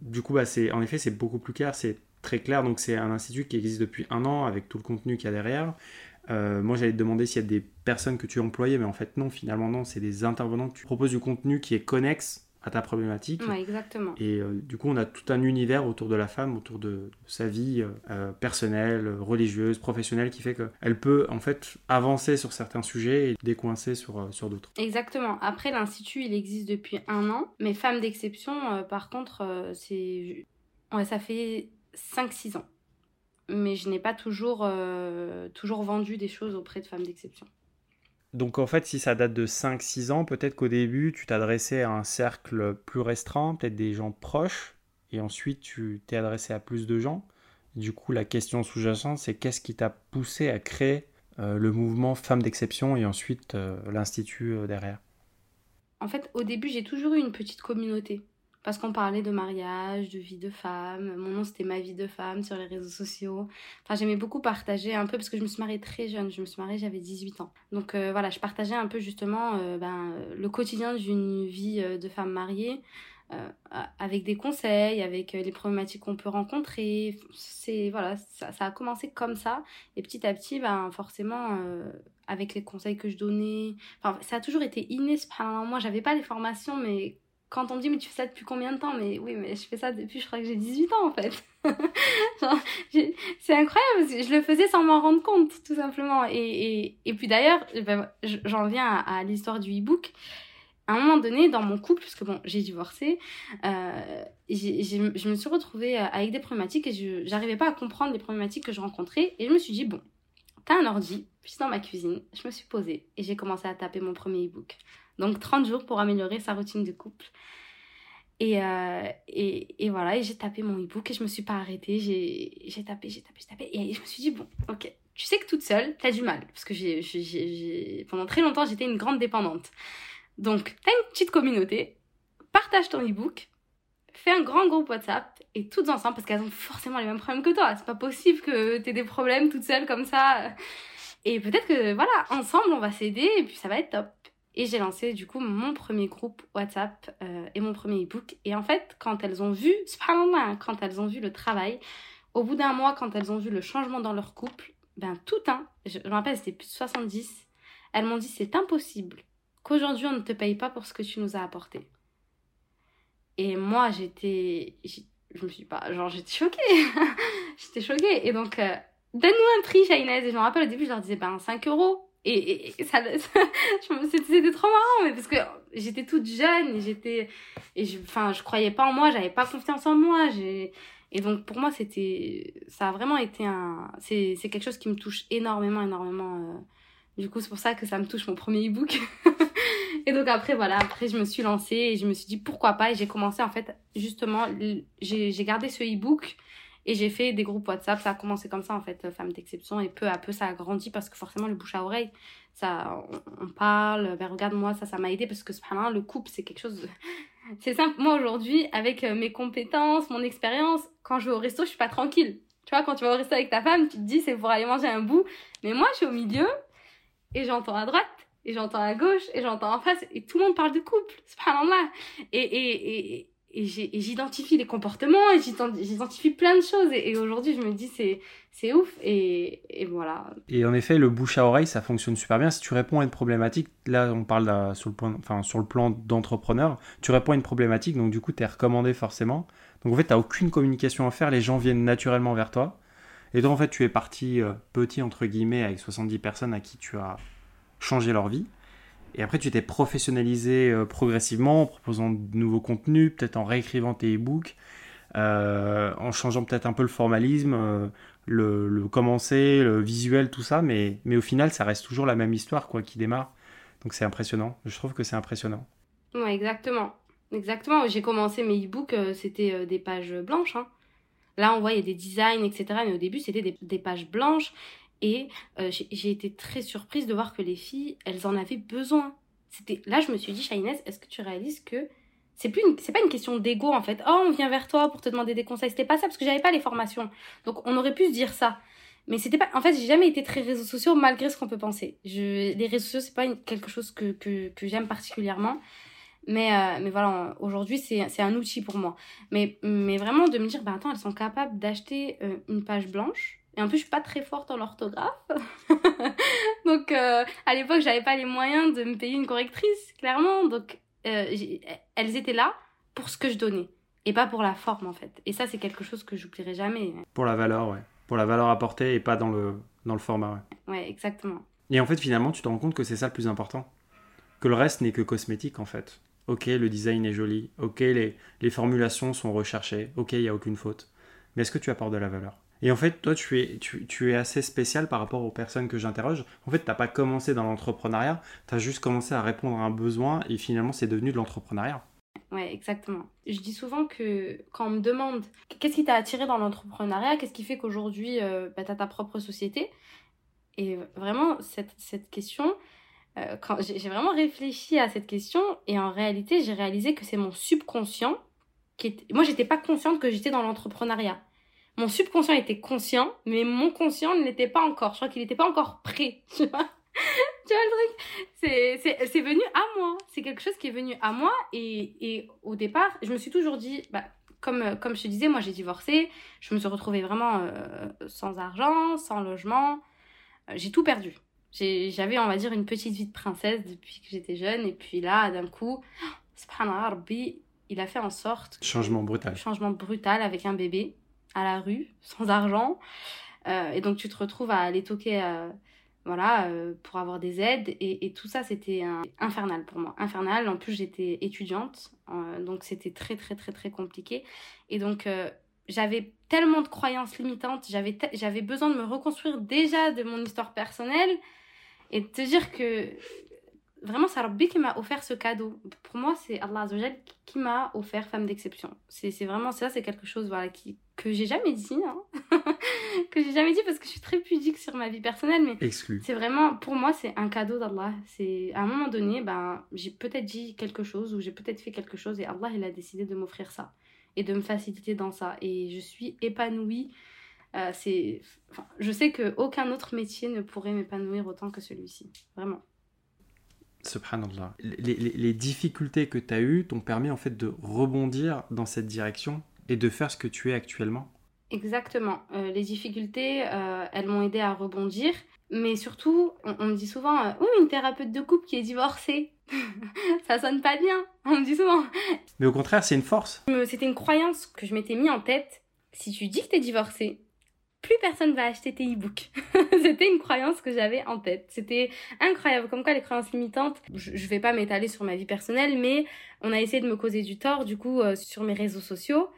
du coup, bah, en effet, c'est beaucoup plus clair, c'est très clair. Donc, c'est un institut qui existe depuis un an avec tout le contenu qu'il y a derrière. Euh, moi, j'allais te demander s'il y a des personnes que tu employais, mais en fait, non, finalement, non. C'est des intervenants que tu proposes du contenu qui est connexe à ta problématique. exactement. Et euh, du coup, on a tout un univers autour de la femme, autour de, sa vie euh, personnelle, religieuse, professionnelle, qui fait qu'elle peut en fait avancer sur certains sujets et décoincer sur, euh, sur d'autres. Exactement. Après, l'Institut, il existe depuis un an, mais Femmes d'exception, par contre, c'est... Ouais, ça fait 5-6 ans. Mais je n'ai pas toujours, toujours vendu des choses auprès de Femmes d'exception. Donc en fait, si ça date de 5-6 ans, peut-être qu'au début, tu t'adressais à un cercle plus restreint, peut-être des gens proches, et ensuite tu t'es adressé à plus de gens. Du coup, la question sous-jacente, c'est qu'est-ce qui t'a poussé à créer euh, le mouvement Femmes d'exception et ensuite euh, l'Institut euh, derrière? En fait, au début, j'ai toujours eu une petite communauté parce qu'on parlait de mariage, de vie de femme. Mon nom c'était ma vie de femme sur les réseaux sociaux. Enfin, j'aimais beaucoup partager un peu parce que je me suis mariée très jeune. Je me suis mariée, j'avais 18 ans. Donc euh, voilà, je partageais un peu justement euh, ben, le quotidien d'une vie euh, de femme mariée. avec des conseils, avec les problématiques qu'on peut rencontrer. C'est voilà, ça, a commencé comme ça et petit à petit, ben forcément avec les conseils que je donnais, enfin ça a toujours été inné. Moi, j'avais pas les formations, mais quand on dit mais tu fais ça depuis combien de temps? Mais oui mais je fais ça depuis je crois que j'ai 18 ans en fait. <laughs> C'est incroyable je le faisais sans m'en rendre compte tout simplement. Et, et, et puis d'ailleurs ben, j'en viens à, l'histoire du e-book. À un moment donné, dans mon couple, puisque bon, j'ai divorcé, euh, je me suis retrouvée euh, avec des problématiques et je n'arrivais pas à comprendre les problématiques que je rencontrais. Et je me suis dit, bon, t'as un ordi, puis dans ma cuisine, je me suis posée et j'ai commencé à taper mon premier e-book. Donc 30 jours pour améliorer sa routine de couple. Et, euh, et, et, voilà, et j'ai tapé mon e-book et je me suis pas arrêtée. J'ai tapé, j'ai tapé, j'ai tapé. Et je me suis dit, bon, ok, tu sais que toute seule, t'as du mal. Parce que j'ai, pendant très longtemps, j'étais une grande dépendante. Donc, t'as une petite communauté, partage ton e-book, fais un grand groupe WhatsApp et toutes ensemble, parce qu'elles ont forcément les mêmes problèmes que toi. C'est pas possible que t'aies des problèmes toute seule comme ça. Et peut-être que, voilà, ensemble, on va s'aider et puis ça va être top. Et j'ai lancé du coup mon premier groupe WhatsApp euh, et mon premier e-book. Et en fait, quand elles ont vu, hein, quand elles ont vu le travail, au bout d'un mois, quand elles ont vu le changement dans leur couple, ben tout un, je me rappelle, c'était plus de 70, elles m'ont dit c'est impossible qu'aujourd'hui on ne te paye pas pour ce que tu nous as apporté. Et moi, j'étais. Je me suis pas. Genre, j'étais choquée. <laughs> j'étais choquée. Et donc, euh, donne-nous un prix, Shainez. Et je me rappelle au début, je leur disais, ben 5 euros. Et, et, ça, <laughs> c'était trop marrant, mais parce que j'étais toute jeune j'étais. Et je, enfin, je croyais pas en moi, j'avais pas confiance en moi. Et donc, pour moi, c'était. Ça a vraiment été un. C'est quelque chose qui me touche énormément, énormément. Euh. Du coup, c'est pour ça que ça me touche mon premier e-book. <laughs> et donc, après, voilà, après, je me suis lancée et je me suis dit pourquoi pas. Et j'ai commencé, en fait, justement, j'ai gardé ce e-book et j'ai fait des groupes WhatsApp. Ça a commencé comme ça, en fait, euh, Femme d'exception. Et peu à peu, ça a grandi parce que forcément, le bouche à oreille, ça, on, parle. Ben, regarde-moi, ça, ça m'a aidé parce que, le couple, c'est quelque chose. <laughs> C'est simple. Moi, aujourd'hui, avec euh, mes compétences, mon expérience, quand je vais au resto, je suis pas tranquille. Tu vois, quand tu vas au resto avec ta femme, tu te dis, c'est pour aller manger un bout. Mais moi, je suis au milieu et j'entends à droite et j'entends à gauche et j'entends en face et tout le monde parle de couple. Subhanallah. Et, et, et, et j'identifie les comportements et j'identifie plein de choses. Et, aujourd'hui je me dis c'est ouf. Et, voilà. Et en effet le bouche à oreille ça fonctionne super bien. Si tu réponds à une problématique là on parle sur le point enfin sur le plan d'entrepreneur tu réponds à une problématique donc du coup tu es recommandé forcément. Donc en fait tu aucune communication à faire. Les gens viennent naturellement vers toi. Et donc en fait tu es parti euh, petit entre guillemets avec 70 personnes à qui tu as changé leur vie et après, tu t'es professionnalisé euh, progressivement en proposant de nouveaux contenus, peut-être en réécrivant tes e-books, euh, en changeant peut-être un peu le formalisme, euh, le, le commencer, le visuel, tout ça, mais, mais au final, ça reste toujours la même histoire quoi, qui démarre. Donc c'est impressionnant. Je trouve que c'est impressionnant. Ouais, exactement. Exactement. J'ai commencé mes e-books, c'était des pages blanches. Hein. Là, on voit, il y a des designs, etc. Mais au début, c'était des, des pages blanches. Et euh, j'ai été très surprise de voir que les filles, elles en avaient besoin. C'était Là, je me suis dit, Shainez, est-ce que tu réalises que c'est plus c'est pas une question d'ego en fait. Oh, on vient vers toi pour te demander des conseils. C'était pas ça parce que j'avais pas les formations. Donc on aurait pu se dire ça. Mais c'était pas. En fait, j'ai jamais été très réseaux sociaux malgré ce qu'on peut penser. Je... Les réseaux sociaux, c'est pas quelque chose que, que, j'aime particulièrement. Mais, euh, mais voilà, aujourd'hui, c'est un outil pour moi. Mais, mais vraiment de me dire, bah attends, elles sont capables d'acheter euh, une page blanche et en plus, je suis pas très forte en orthographe. <laughs> Donc, euh, à l'époque, j'avais pas les moyens de me payer une correctrice, clairement. Donc, euh, elles étaient là pour ce que je donnais. Et pas pour la forme, en fait. Et ça, c'est quelque chose que j'oublierai jamais. Pour la valeur, ouais. Pour la valeur apportée et pas dans le, dans le format, ouais. Ouais, exactement. Et en fait, finalement, tu te rends compte que c'est ça le plus important. Que le reste n'est que cosmétique, en fait. Ok, le design est joli. Ok, les, les formulations sont recherchées. Ok, il n'y a aucune faute. Mais est-ce que tu apportes de la valeur? Et en fait, toi, tu es, assez spécial par rapport aux personnes que j'interroge. En fait, tu n'as pas commencé dans l'entrepreneuriat, tu as juste commencé à répondre à un besoin et finalement, c'est devenu de l'entrepreneuriat. Ouais, exactement. Je dis souvent que quand on me demande qu'est-ce qui t'a attiré dans l'entrepreneuriat, qu'est-ce qui fait qu'aujourd'hui euh, bah, tu as ta propre société, et vraiment, cette, question, euh, j'ai vraiment réfléchi à cette question, et en réalité, j'ai réalisé que c'est mon subconscient qui était... Moi, j'étais pas consciente que j'étais dans l'entrepreneuriat mon subconscient était conscient, mais mon conscient ne l'était pas encore. Je crois qu'il n'était pas encore prêt. <laughs> Tu vois tu vois le truc? C'est venu à moi. C'est quelque chose qui est venu à moi. Et, et au départ, je me suis toujours dit, bah, comme, comme je te disais, moi j'ai divorcé. Je me suis retrouvée vraiment euh, sans argent, sans logement. Euh, j'ai tout perdu. J'avais, on va dire, une petite vie de princesse depuis que j'étais jeune. Et puis là, d'un coup, <gasps> subhanallah, il a fait en sorte. Changement brutal. Changement brutal avec un bébé à la rue, <laughs> sans argent. Euh, et donc tu te retrouves à aller toquer voilà, euh, pour avoir des aides. Et, tout ça, c'était infernal pour moi. Infernal. En plus, j'étais étudiante, euh, donc c'était très, très, très, très compliqué. Et donc, euh, j'avais tellement de croyances limitantes, j'avais, j'avais besoin de me reconstruire déjà de mon histoire personnelle et de te dire que vraiment, c'est Rabbi qui m'a offert ce cadeau. Pour moi, c'est Allah qui m'a offert femme d'exception. C'est, c'est vraiment ça, c'est quelque chose voilà, qui, que j'ai jamais dit, hein. <laughs> que j'ai jamais dit parce que je suis très pudique sur ma vie personnelle, mais c'est vraiment, pour moi, c'est un cadeau d'Allah. C'est à un moment donné, ben, j'ai peut-être dit quelque chose ou j'ai peut-être fait quelque chose et Allah, il a décidé de m'offrir ça et de me faciliter dans ça. Et je suis épanouie. Euh, c'est, enfin, je sais que aucun autre métier ne pourrait m'épanouir autant que celui-ci, vraiment. Subhanallah. Les, les, les difficultés que tu as eues t'ont permis en fait de rebondir dans cette direction et de faire ce que tu es actuellement Exactement. Euh, les difficultés, euh, elles m'ont aidé à rebondir. Mais surtout, on, on me dit souvent, euh, oui, une thérapeute de couple qui est divorcée, <laughs> ça sonne pas bien. On me dit souvent. Mais au contraire, c'est une force. Me- C'était une croyance que je m'étais mis en tête. Si tu dis que t'es divorcée, plus personne va acheter tes e-books. <laughs> C'était une croyance que j'avais en tête. C'était incroyable. Comme quoi, les croyances limitantes, je, je vais pas m'étaler sur ma vie personnelle, mais on a essayé de me causer du tort, du coup, euh, sur mes réseaux sociaux.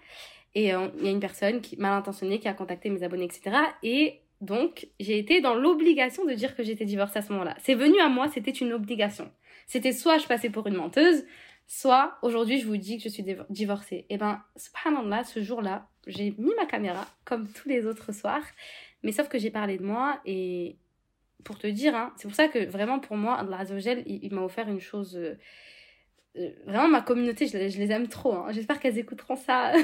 Et euh, il y a une personne qui, mal intentionnée qui a contacté mes abonnés, etc. Et donc, j'ai été dans l'obligation de dire que j'étais divorcée à ce moment-là. C'est venu à moi, c'était une obligation. C'était soit je passais pour une menteuse, soit aujourd'hui je vous dis que je suis div- divorcée. Et ben, subhanallah, ce jour-là, j'ai mis ma caméra, comme tous les autres soirs, mais sauf que j'ai parlé de moi et pour te dire, hein, c'est pour ça que vraiment pour moi, Allah il, il m'a offert une chose. euh, euh, vraiment, ma communauté, je, les- je les aime trop. hein. J'espère qu'elles écouteront ça. <laughs>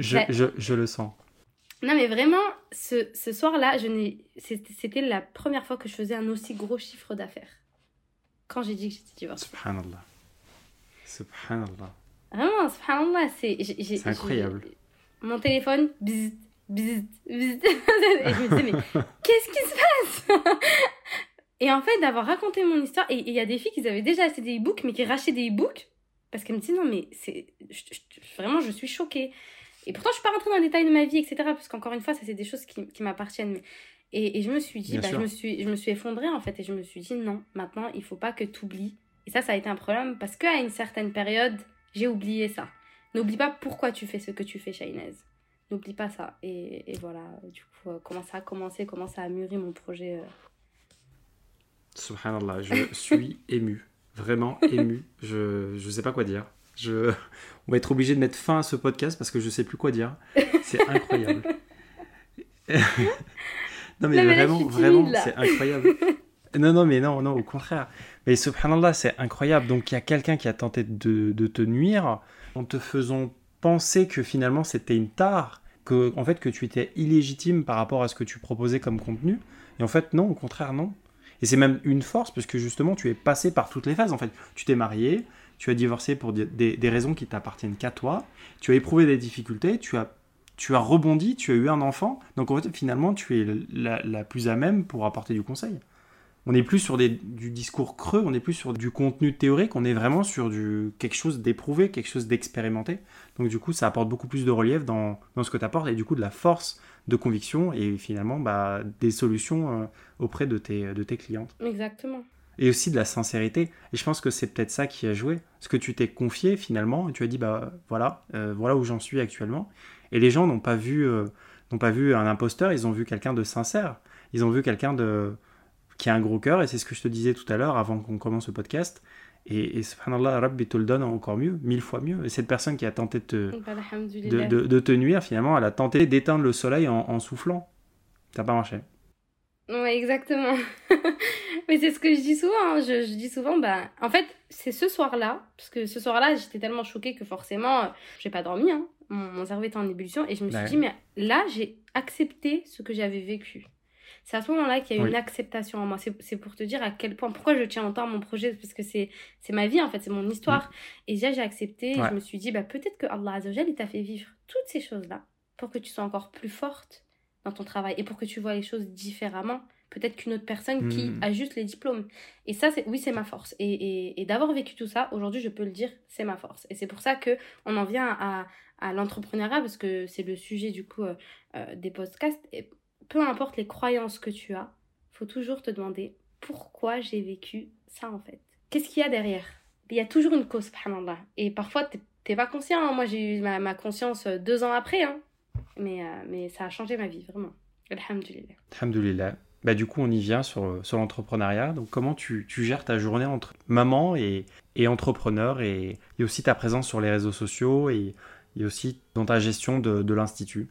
Je, Ouais. je, je le sens. Non, mais vraiment, ce, ce soir-là, je n'ai, c'était c'était la première fois que je faisais un aussi gros chiffre d'affaires. Quand j'ai dit que j'étais divorcée. Subhanallah. Subhanallah. Vraiment, subhanallah, c'est. C'est incroyable. Mon téléphone, bzzz, bzzz, bzzz. <laughs> Et je me disais, mais qu'est-ce qui se passe? <laughs> Et en fait, d'avoir raconté mon histoire, et il y a des filles qui avaient déjà acheté des e-books, mais qui rachetaient des e-books, parce qu'elles me disaient, non, mais c'est. Vraiment, je suis choquée. Et pourtant, je suis pas rentrée dans les détails de ma vie, etc. Parce qu'encore une fois, ça, c'est des choses qui, qui m'appartiennent. Et, et je me suis dit, bah, je, me suis, je me suis effondrée, en fait. Et je me suis dit, non, maintenant, il faut pas que tu oublies. Et ça, ça a été un problème parce qu'à une certaine période, j'ai oublié ça. N'oublie pas pourquoi tu fais ce que tu fais, Shainez. N'oublie pas ça. Et, et voilà, du coup, euh, comment ça a commencé, comment ça a mûri mon projet. euh. Subhanallah, je suis <laughs> ému. Vraiment ému. Je ne sais pas quoi dire. Je... <laughs> On va être obligé de mettre fin à ce podcast parce que je sais plus quoi dire. C'est incroyable. <laughs> non mais Non, mais là, vraiment, vraiment, c'est incroyable. Non, non, mais non, non, au contraire. Mais subhanallah, c'est incroyable. Donc il y a quelqu'un qui a tenté de, te nuire en te faisant penser que finalement c'était une tare, que en fait que tu étais illégitime par rapport à ce que tu proposais comme contenu. Et en fait non, au contraire non. Et c'est même une force parce que justement tu es passé par toutes les phases. En fait, tu t'es marié, tu as divorcé pour des, raisons qui t'appartiennent qu'à toi. Tu as éprouvé des difficultés, tu as tu as rebondi, tu as eu un enfant. Donc en fait finalement tu es la plus à même pour apporter du conseil. On n'est plus sur des, du discours creux, on n'est plus sur du contenu théorique, on est vraiment sur du, quelque chose d'éprouvé, quelque chose d'expérimenté. Donc du coup, ça apporte beaucoup plus de relief dans, dans ce que tu apportes et du coup de la force de conviction et finalement bah, des solutions euh, auprès de tes, de tes clientes. Exactement. Et aussi de la sincérité. Et je pense que c'est peut-être ça qui a joué. Parce que tu t'es confié finalement et tu as dit, bah voilà, euh, voilà où j'en suis actuellement. Et les gens n'ont pas vu, euh, n'ont pas vu un imposteur, ils ont vu quelqu'un de sincère. Ils ont vu quelqu'un de qui a un gros cœur, et c'est ce que je te disais tout à l'heure avant qu'on commence le podcast. Et, et subhanallah, Rabbi te le donne encore mieux, mille fois mieux. Et cette personne qui a tenté de te, Bah, de, alhamdoulilah. de- de te nuire, finalement, elle a tenté d'éteindre le soleil en, en soufflant. Ça n'a pas marché. Ouais, exactement. <laughs> Mais c'est ce que je dis souvent. hein. Je, je dis souvent, bah, en fait, c'est ce soir-là, parce que ce soir-là, j'étais tellement choquée que forcément, euh, j'ai pas dormi. Hein. Mon, mon cerveau était en ébullition et je me suis Ouais. dit, mais là, j'ai accepté ce que j'avais vécu. C'est à ce moment-là qu'il y a eu Oui. une acceptation en moi. C'est pour te dire à quel point, pourquoi je tiens autant à mon projet, parce que c'est ma vie en fait, c'est mon histoire. Et déjà, j'ai accepté. Ouais. je me suis dit, bah, peut-être que Allah Azzawajal, il t'a fait vivre toutes ces choses-là pour que tu sois encore plus forte dans ton travail et pour que tu vois les choses différemment. Peut-être qu'une autre personne qui Mhm. a juste les diplômes. Et ça, c'est oui, c'est ma force. Et, et, et d'avoir vécu tout ça, aujourd'hui, je peux le dire, c'est ma force. Et c'est pour ça que on en vient à, à l'entrepreneuriat, parce que c'est le sujet du coup euh, euh, des podcasts. Et peu importe les croyances que tu as, faut toujours te demander pourquoi j'ai vécu ça en fait. Qu'est-ce qu'il y a derrière? Il y a toujours une cause, subhanallah. Et parfois, t'es pas conscient. Hein. Moi, j'ai eu ma, conscience euh, deux ans après. Hein. Mais, euh, mais ça a changé ma vie, vraiment. Alhamdulillah. Alhamdulillah. Bah, du coup, on y vient sur, sur l'entrepreneuriat. Donc, comment tu, tu, gères ta journée entre maman et, et entrepreneur et, et, aussi ta présence sur les réseaux sociaux et, et aussi dans ta gestion de, de l'Institut?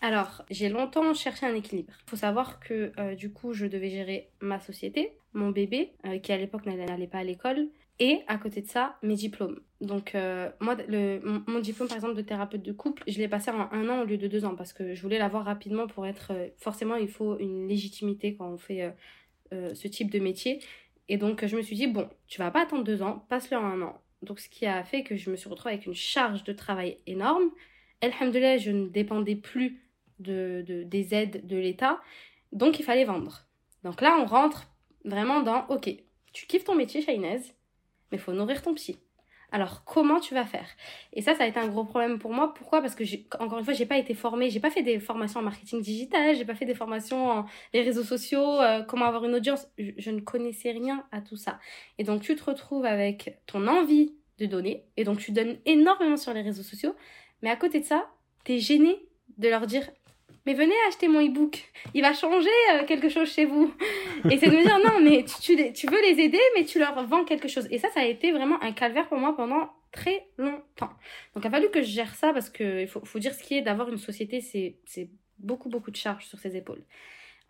Alors, j'ai longtemps cherché un équilibre. Il faut savoir que euh, du coup, je devais gérer ma société, mon bébé, euh, qui à l'époque n'allait pas à l'école, et à côté de ça, mes diplômes. Donc, euh, moi, mon, diplôme, par exemple, de thérapeute de couple, je l'ai passé en un an au lieu de deux ans parce que je voulais l'avoir rapidement pour être. forcément, il faut une légitimité quand on fait ce type de métier. Et donc, je me suis dit, bon, tu vas pas attendre deux ans, passe-le en un an. Donc, ce qui a fait que je me suis retrouvée avec une charge de travail énorme. Alhamdoulilah, je ne dépendais plus de, des aides de l'État. Donc il fallait vendre. Donc là, on rentre vraiment dans OK, tu kiffes ton métier, Shainez, mais il faut nourrir ton psy. Alors comment tu vas faire? Et ça, ça a été un gros problème pour moi. Pourquoi? Parce que encore une fois, j'ai pas été formée, j'ai pas fait des formations en marketing digital, j'ai pas fait des formations en les réseaux sociaux, euh, comment avoir une audience. Je, je, ne connaissais rien à tout ça. Et donc tu te retrouves avec ton envie de donner, et donc tu donnes énormément sur les réseaux sociaux, mais à côté de ça, tu es gêné de leur dire mais venez acheter mon e-book, il va changer euh, quelque chose chez vous. Et c'est de me dire, non, mais tu, veux les aider, mais tu leur vends quelque chose. Et ça, ça a été vraiment un calvaire pour moi pendant très longtemps. Donc il a fallu que je gère ça parce qu'il faut, faut dire ce qui est d'avoir une société, c'est beaucoup, beaucoup de charges sur ses épaules.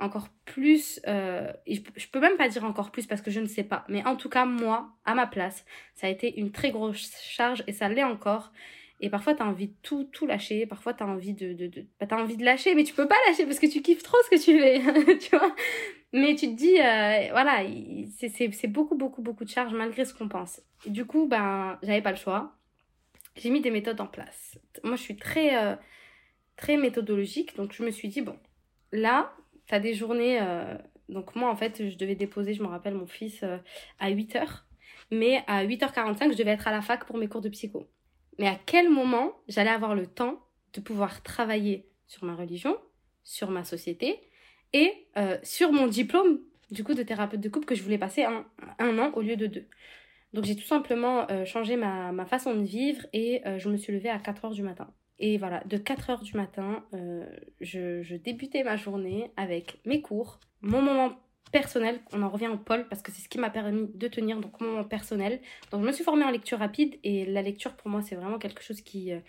Encore plus, euh, je, je peux même pas dire encore plus parce que je ne sais pas, mais en tout cas, moi, à ma place, ça a été une très grosse charge et ça l'est encore. Et parfois, tu as envie de tout, tout lâcher. Parfois, tu as envie de... de, de... Bah, envie de lâcher, mais tu peux pas lâcher parce que tu kiffes trop ce que tu fais, <laughs> tu vois. Mais tu te dis, euh, voilà, c'est beaucoup, beaucoup, beaucoup de charges malgré ce qu'on pense. Du coup, ben, j'avais pas le choix. J'ai mis des méthodes en place. Moi, je suis très, euh, très méthodologique. Donc, je me suis dit, bon, là, tu as des journées... Euh... Donc, moi, en fait, je devais déposer, je me rappelle, mon fils à 8h. Mais à 8h45, je devais être à la fac pour mes cours de psycho mais à quel moment j'allais avoir le temps de pouvoir travailler sur ma religion, sur ma société et euh, sur mon diplôme du coup de thérapeute de couple que je voulais passer un an au lieu de deux? Donc j'ai tout simplement euh, changé ma, façon de vivre et euh, je me suis levée à 4 heures du matin. Et voilà, de 4 heures du matin, je, je débutais ma journée avec mes cours, mon moment personnel. On en revient au pôle parce que c'est ce qui m'a permis de tenir donc mon personnel. Donc je me suis formée en lecture rapide et la lecture pour moi c'est vraiment quelque chose qui, euh,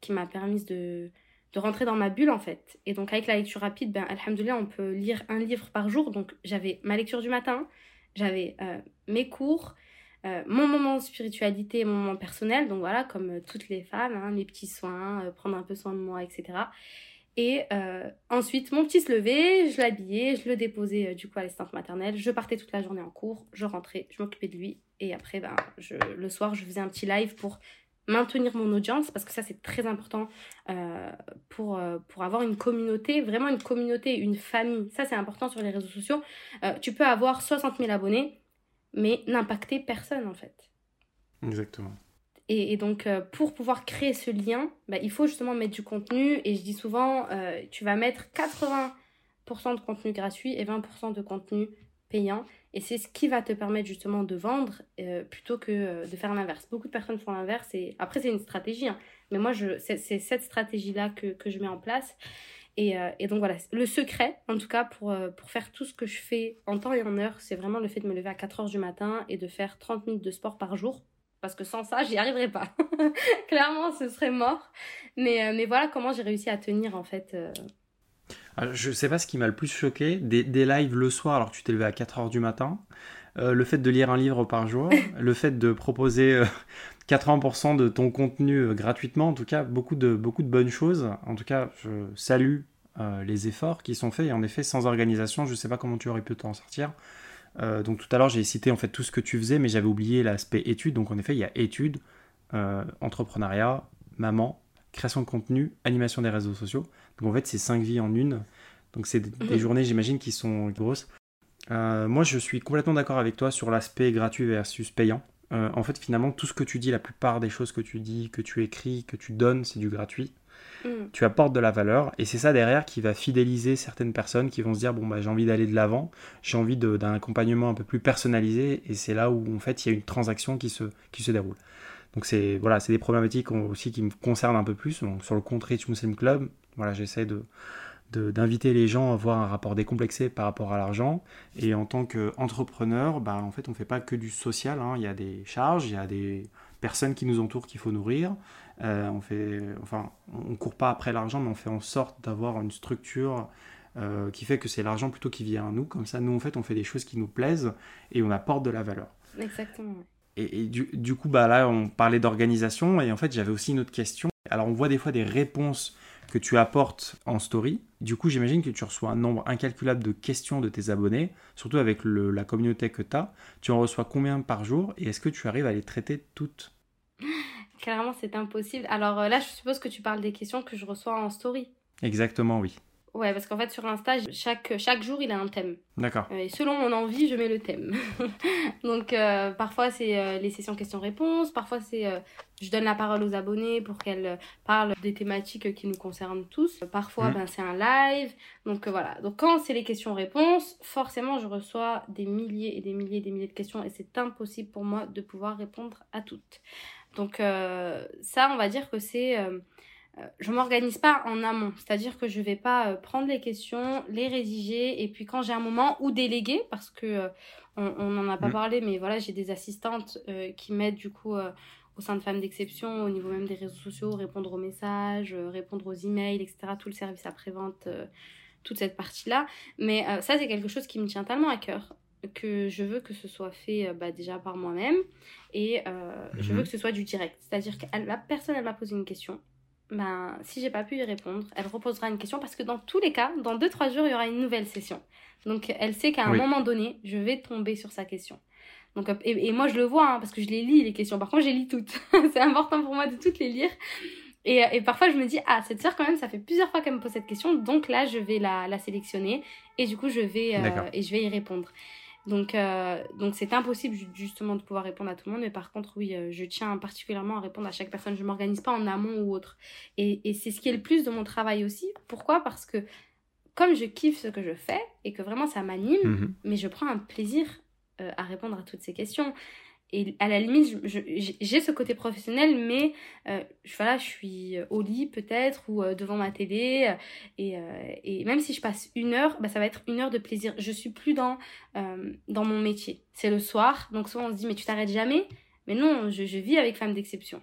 qui m'a permis de, de rentrer dans ma bulle en fait. Et donc avec la lecture rapide, ben alhamdoulilah on peut lire un livre par jour. Donc j'avais ma lecture du matin, j'avais euh, mes cours, euh, mon moment de spiritualité mon moment personnel. Donc voilà comme toutes les femmes, hein, mes petits soins, prendre un peu soin de moi, etc. Et euh, ensuite, mon petit se levait, je l'habillais, je le déposais euh, du coup à l'assistante maternelle. Je partais toute la journée en cours, je rentrais, je m'occupais de lui. Et après, ben, je, le soir, je faisais un petit live pour maintenir mon audience parce que ça c'est très important euh, pour, pour avoir une communauté, vraiment une communauté, une famille. Ça c'est important sur les réseaux sociaux. Tu peux avoir 60 000 abonnés, mais n'impacter personne en fait. Exactement. Et, donc, euh, pour pouvoir créer ce lien, bah, il faut justement mettre du contenu. Et je dis souvent, euh, tu vas mettre 80% de contenu gratuit et 20% de contenu payant. Et c'est ce qui va te permettre justement de vendre euh, plutôt que de faire l'inverse. Beaucoup de personnes font l'inverse. Et après, c'est une stratégie. Hein. Mais moi, c'est cette stratégie-là que, que, je mets en place. Et, et, donc voilà, le secret, en tout cas, pour, pour faire tout ce que je fais en temps et en heure, c'est vraiment le fait de me lever à 4 heures du matin et de faire 30 minutes de sport par jour parce que sans ça, j'y arriverais pas. <laughs> Clairement, ce serait mort. Mais, euh, mais voilà comment j'ai réussi à tenir en fait. Euh. Ah, je sais pas ce qui m'a le plus choqué, des, des, lives le soir alors que tu t'es levé à 4h du matin, euh, le fait de lire un livre par jour, <laughs> le fait de proposer 80% de ton contenu gratuitement, en tout cas beaucoup de, beaucoup de bonnes choses. En tout cas, je salue les efforts qui sont faits et en effet, sans organisation, je sais pas comment tu aurais pu t'en sortir. Euh, donc tout à l'heure, j'ai cité en fait tout ce que tu faisais, mais j'avais oublié l'aspect études. Donc en effet, il y a études, euh, entrepreneuriat, maman, création de contenu, animation des réseaux sociaux. Donc en fait, c'est cinq vies en une. Donc c'est des mhm. journées, j'imagine, qui sont grosses. Euh, moi, je suis complètement d'accord avec toi sur l'aspect gratuit versus payant. en fait, finalement, tout ce que tu dis, la plupart des choses que tu dis, que tu écris, que tu donnes, c'est du gratuit. Mm. tu apportes de la valeur et c'est ça derrière qui va fidéliser certaines personnes qui vont se dire bon bah j'ai envie d'aller de l'avant, j'ai envie d'un accompagnement un peu plus personnalisé et c'est là où en fait il y a une transaction qui se, qui se déroule. Donc c'est voilà, c'est des problématiques aussi qui me concernent un peu plus. Sur le compte Rich Muslim Club, voilà, j'essaie de- d'inviter les gens à avoir un rapport décomplexé par rapport à l'argent. Et en tant qu'entrepreneur, bah, en fait, on ne fait pas que du social. hein. Il y a des charges, il y a des personnes qui nous entourent qu'il faut nourrir. Euh, on fait, enfin, on court pas après l'argent, mais on fait en sorte d'avoir une structure euh, qui fait que c'est l'argent plutôt qui vient à nous. Comme ça, nous, en fait, on fait des choses qui nous plaisent et on apporte de la valeur. Exactement. et du, du coup, bah là, on parlait d'organisation et en fait, j'avais aussi une autre question. Alors, on voit des fois des réponses que tu apportes en story. Du coup, j'imagine que tu reçois un nombre incalculable de questions de tes abonnés, surtout avec le- la communauté que tu as. Tu en reçois combien par jour et est-ce que tu arrives à les traiter toutes? <laughs> Clairement, c'est impossible. Alors euh, là, je suppose que tu parles des questions que je reçois en story. Exactement, oui. Ouais, parce qu'en fait, sur Insta, chaque, chaque jour, il a un thème. D'accord. Euh, Et selon mon envie, je mets le thème. <laughs> Donc, euh, parfois, c'est euh, les sessions questions-réponses. Parfois, c'est euh, je donne la parole aux abonnés pour qu'elles parlent des thématiques qui nous concernent tous. Parfois, Mhm. ben, c'est un live. Donc, voilà. Donc, quand c'est les questions-réponses, forcément, je reçois des milliers et des milliers et des milliers de questions et c'est impossible pour moi de pouvoir répondre à toutes. Donc, euh, ça, on va dire que c'est. euh, euh, je m'organise pas en amont, c'est-à-dire que je vais pas prendre les questions, les rédiger et puis quand j'ai un moment ou déléguer parce que on n'en a pas Mhm. parlé mais voilà j'ai des assistantes qui m'aident du coup au sein de femmes d'exception au niveau même des réseaux sociaux répondre aux messages euh, répondre aux emails etc tout le service après vente toute cette partie là mais euh, ça c'est quelque chose qui me tient tellement à cœur que je veux que ce soit fait euh, bah, déjà par moi-même et euh, je Mhm. veux que ce soit du direct c'est-à-dire que la personne elle m'a posé une question ben, si j'ai pas pu y répondre, elle reposera une question parce que dans tous les cas, dans 2-3 jours, il y aura une nouvelle session. Donc elle sait qu'à un Oui. moment donné, je vais tomber sur sa question. Donc, euh, et, et moi, je le vois hein, parce que je les lis, les questions. Par contre, je les lis toutes. <laughs> c'est important pour moi de toutes les lire. Et, et parfois, je me dis, ah, cette sœur, quand même, ça fait plusieurs fois qu'elle me pose cette question. Donc là, je vais la, la sélectionner et du coup, je vais, euh, et je vais y répondre. Donc, euh, donc c'est impossible ju- justement de pouvoir répondre à tout le monde, mais par contre, oui, euh, je tiens particulièrement à répondre à chaque personne. Je m'organise pas en amont ou autre. Et, et c'est ce qui est le plus de mon travail aussi. Pourquoi? Parce que comme je kiffe ce que je fais et que vraiment ça m'anime, Mhm. mais je prends un plaisir euh, à répondre à toutes ces questions. Et à la limite, j'ai ce côté professionnel, mais euh, je, voilà, je suis au lit peut-être ou euh, devant ma télé. euh, et, et même si je passe une heure, bah, ça va être une heure de plaisir. Je suis plus dans, dans mon métier. C'est le soir, donc souvent on se dit, mais tu t'arrêtes jamais? Mais non, je, je vis avec femmes d'exception.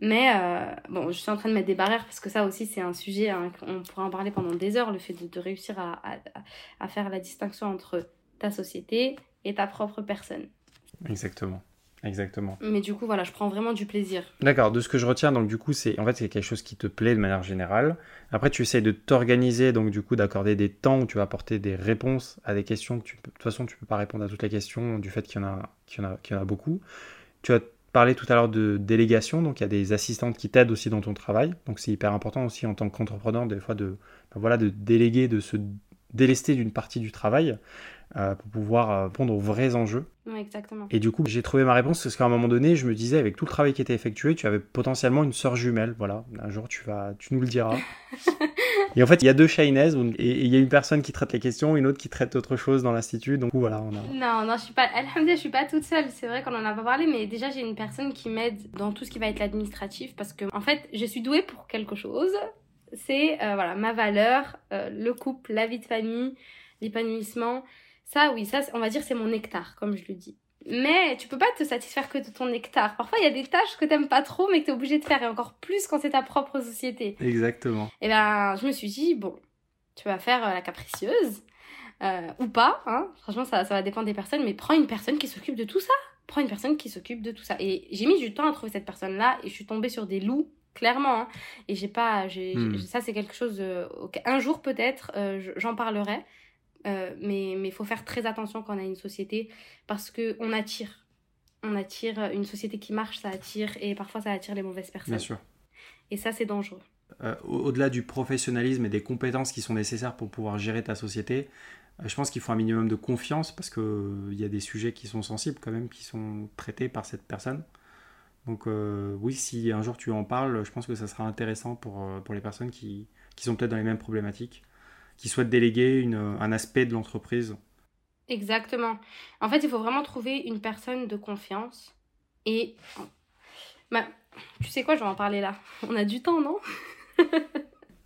Mais bon, je suis en train de mettre des barrières parce que ça aussi, c'est un sujet, hein, on pourrait en parler pendant des heures, le fait de, de réussir à, à faire la distinction entre ta société et ta propre personne. Exactement. Exactement. Mais du coup, voilà, je prends vraiment du plaisir. D'accord, de ce que je retiens, donc du coup, c'est en fait c'est quelque chose qui te plaît de manière générale. Après, tu essayes de t'organiser, donc du coup, d'accorder des temps où tu vas apporter des réponses à des questions que tu peux... De toute façon, tu peux pas répondre à toutes les questions du fait qu'il y en a, qu'il y en a, qu'il y en a beaucoup. Tu as parlé tout à l'heure de délégation, donc il y a des assistantes qui t'aident aussi dans ton travail. Donc c'est hyper important aussi en tant qu'entrepreneur, des fois, de, ben voilà, de déléguer, de se délester d'une partie du travail euh, pour pouvoir euh, répondre aux vrais enjeux. Ouais, exactement. Et du coup, j'ai trouvé ma réponse parce qu'à un moment donné, je me disais, avec tout le travail qui était effectué, tu avais potentiellement une sœur jumelle. Voilà, un jour, tu vas, tu nous le diras. <laughs> et en fait, il y a deux donc- et il y a une personne qui traite les questions, une autre qui traite autre chose dans l'institut. Donc voilà, on a. Non, non, je suis pas. <laughs> Alhamdoulilah, je suis pas toute seule. C'est vrai qu'on en a pas parlé, mais déjà j'ai une personne qui m'aide dans tout ce qui va être l'administratif parce que en fait, je suis douée pour quelque chose. C'est euh, voilà ma valeur, euh, le couple, la vie de famille, l'épanouissement. Ça, oui, ça, on va dire c'est mon nectar, comme je le dis. Mais tu peux pas te satisfaire que de ton nectar. Parfois, il y a des tâches que t'aimes pas trop, mais que t'es obligé de faire, et encore plus quand c'est ta propre société. Exactement. Et ben, je me suis dit, bon, tu vas faire euh, la capricieuse, euh, ou pas, hein. Franchement, ça, ça va dépendre des personnes, mais prends une personne qui s'occupe de tout ça. Prends une personne qui s'occupe de tout ça. Et j'ai mis du temps à trouver cette personne-là, et je suis tombée sur des loups, clairement. hein. Et j'ai pas. j'ai Hmm. Ça, c'est quelque chose. euh, Un jour, peut-être, euh, je- j'en parlerai. Euh, mais il faut faire très attention quand on a une société, parce que on attire. On attire une société qui marche, ça attire, et parfois ça attire les mauvaises personnes. Bien sûr. Et ça, c'est dangereux. Euh, au- Au-delà du professionnalisme et des compétences qui sont nécessaires pour pouvoir gérer ta société, euh, je pense qu'il faut un minimum de confiance parce qu'il y a des sujets qui sont sensibles quand même, qui sont traités par cette personne. Donc oui, si un jour tu en parles, je pense que ça sera intéressant pour, pour les personnes qui, qui sont peut-être dans les mêmes problématiques, qui souhaitent déléguer une, un aspect de l'entreprise. Exactement. En fait, il faut vraiment trouver une personne de confiance. Et bah, tu sais quoi, je vais en parler là. On a du temps, non?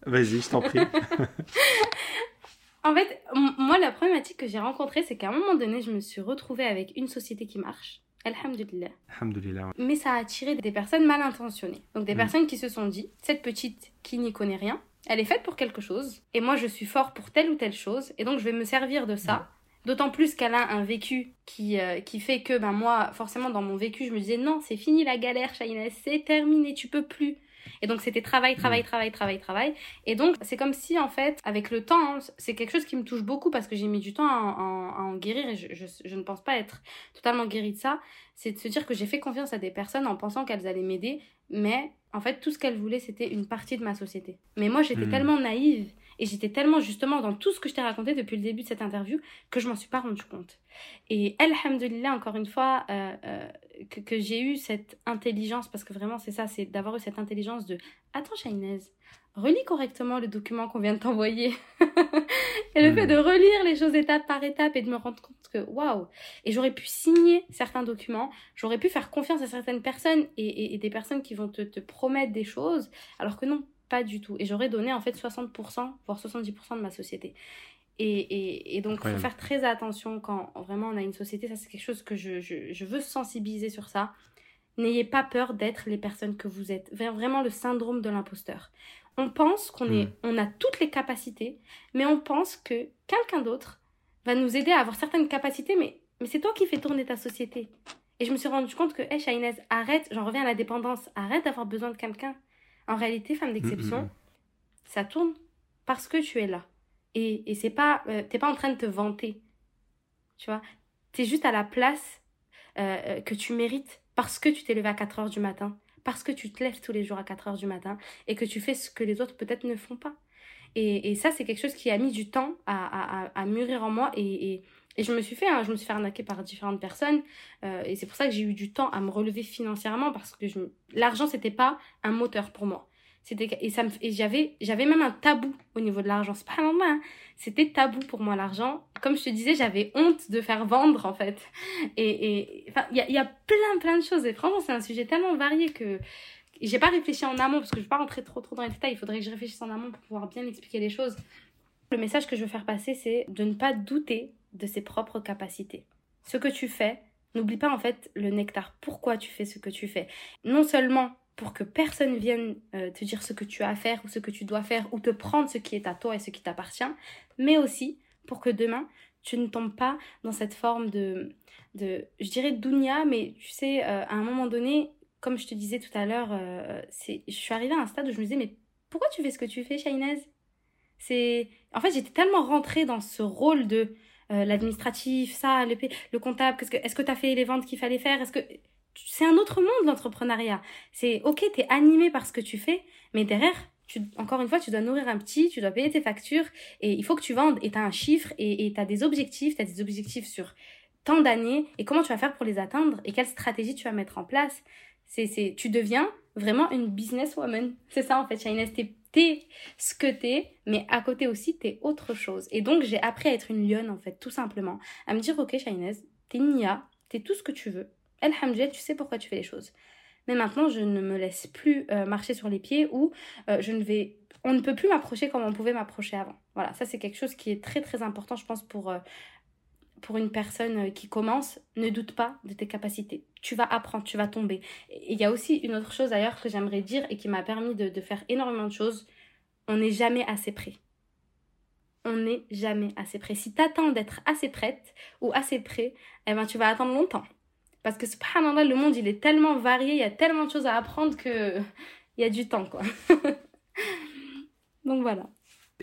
Vas-y, je t'en prie. <laughs> en fait, moi, la problématique que j'ai rencontrée, c'est qu'à un moment donné, je me suis retrouvée avec une société qui marche. Alhamdulillah. Alhamdulillah. Mais ça a attiré des personnes mal intentionnées. Donc des mm. personnes qui se sont dit, cette petite qui n'y connaît rien, elle est faite pour quelque chose, et moi je suis fort pour telle ou telle chose, et donc je vais me servir de ça. D'autant plus qu'elle a un vécu qui, euh, qui fait que ben moi, forcément, dans mon vécu, je me disais non, c'est fini la galère, Shaina, c'est terminé, tu peux plus. Et donc c'était travail, travail, mm. travail, travail, travail. Et donc c'est comme si en fait, avec le temps, hein, c'est quelque chose qui me touche beaucoup parce que j'ai mis du temps à, en guérir et je, je, ne pense pas être totalement guérie de ça. C'est de se dire que j'ai fait confiance à des personnes en pensant qu'elles allaient m'aider, mais en fait tout ce qu'elles voulaient c'était une partie de ma société. Mais moi j'étais mm. tellement naïve et j'étais tellement justement dans tout ce que je t'ai raconté depuis le début de cette interview que je m'en suis pas rendu compte. Et alhamdulillah, encore une fois, euh, euh, que, que j'ai eu cette intelligence, parce que vraiment c'est ça, c'est d'avoir eu cette intelligence de Attends, Shainez, relis correctement le document qu'on vient de t'envoyer. <laughs> et le fait de relire les choses étape par étape et de me rendre compte que waouh Et j'aurais pu signer certains documents, j'aurais pu faire confiance à certaines personnes et, et, des personnes qui vont te, te promettre des choses, alors que non, pas du tout. Et j'aurais donné en fait 60%, voire 70% de ma société. Et, et, et donc, il faut faire très attention quand vraiment on a une société. Ça, c'est quelque chose que je, je, je, veux sensibiliser sur ça. N'ayez pas peur d'être les personnes que vous êtes. Vraiment le syndrome de l'imposteur. On pense qu'on est, hmm. on a toutes les capacités, mais on pense que quelqu'un d'autre va nous aider à avoir certaines capacités, mais, mais c'est toi qui fais tourner ta société. Et je me suis rendu compte que, hé, hey, arrête, j'en reviens à la dépendance, arrête d'avoir besoin de quelqu'un. En réalité, femme d'exception, mm, mm, mm. ça tourne parce que tu es là. Et, et c'est pas, euh, t'es pas en train de te vanter. Tu vois, t'es juste à la place euh, euh, que tu mérites parce que tu t'es levé à 4 heures du matin, parce que tu te lèves tous les jours à 4 heures du matin et que tu fais ce que les autres peut-être ne font pas. Et, et ça, c'est quelque chose qui a mis du temps à, à, mûrir en moi et, et, je me suis fait, hein, je me suis fait arnaquer par différentes personnes et c'est pour ça que j'ai eu du temps à me relever financièrement parce que l'argent, c'était pas un moteur pour moi. C'était et ça et j'avais j'avais même un tabou au niveau de l'argent. C'est pas normal. Hein. C'était tabou pour moi l'argent. Comme je te disais, j'avais honte de faire vendre en fait. Et et enfin il y a, y a plein plein de choses et franchement, c'est un sujet tellement varié que j'ai pas réfléchi en amont parce que je vais pas rentrer trop trop dans les détails, il faudrait que je réfléchisse en amont pour pouvoir bien expliquer les choses. Le message que je veux faire passer, c'est de ne pas douter de ses propres capacités. Ce que tu fais, n'oublie pas en fait le nectar. Pourquoi tu fais ce que tu fais? Non seulement pour que personne vienne euh, te dire ce que tu as à faire ou ce que tu dois faire ou te prendre ce qui est à toi et ce qui t'appartient, mais aussi pour que demain tu ne tombes pas dans cette forme de, je dirais dounia, mais tu sais, euh, à un moment donné, comme je te disais tout à l'heure, euh, je suis arrivée à un stade où je me disais, mais pourquoi tu fais ce que tu fais, Shainez C'est, en fait, j'étais tellement rentrée dans ce rôle de l'administratif, ça, le, le comptable, qu'est-ce que, est-ce que tu as fait les ventes qu'il fallait faire, est-ce que c'est un autre monde l'entrepreneuriat. C'est ok, t'es animé par ce que tu fais, mais derrière, tu, encore une fois, tu dois nourrir un petit, tu dois payer tes factures, et il faut que tu vendes, et t'as un chiffre, et t'as des objectifs, t'as des objectifs sur tant d'années, et comment tu vas faire pour les atteindre, et quelle stratégie tu vas mettre en place. C'est, c'est, tu deviens vraiment une businesswoman. C'est ça en fait, Shines, t'es, t'es ce que t'es, mais à côté aussi, t'es autre chose. Et donc, j'ai appris à être une lionne en fait, tout simplement. À me dire, ok, Shines, t'es Nia, t'es tout ce que tu veux Alhamdulillah, tu sais pourquoi tu fais les choses. Mais maintenant, je ne me laisse plus euh, marcher sur les pieds ou euh, je ne vais. On ne peut plus m'approcher comme on pouvait m'approcher avant. Voilà, ça c'est quelque chose qui est très très important, je pense, pour, euh, pour une personne qui commence. Ne doute pas de tes capacités. Tu vas apprendre, tu vas tomber. Il y a aussi une autre chose d'ailleurs que j'aimerais dire et qui m'a permis de, de faire énormément de choses. On n'est jamais assez prêt on n'est jamais assez prêt. Si tu attends d'être assez prête ou assez prêt, eh ben, tu vas attendre longtemps. Parce que subhanallah, le monde il est tellement varié, il y a tellement de choses à apprendre que <laughs> il y a du temps quoi. <laughs> Donc voilà.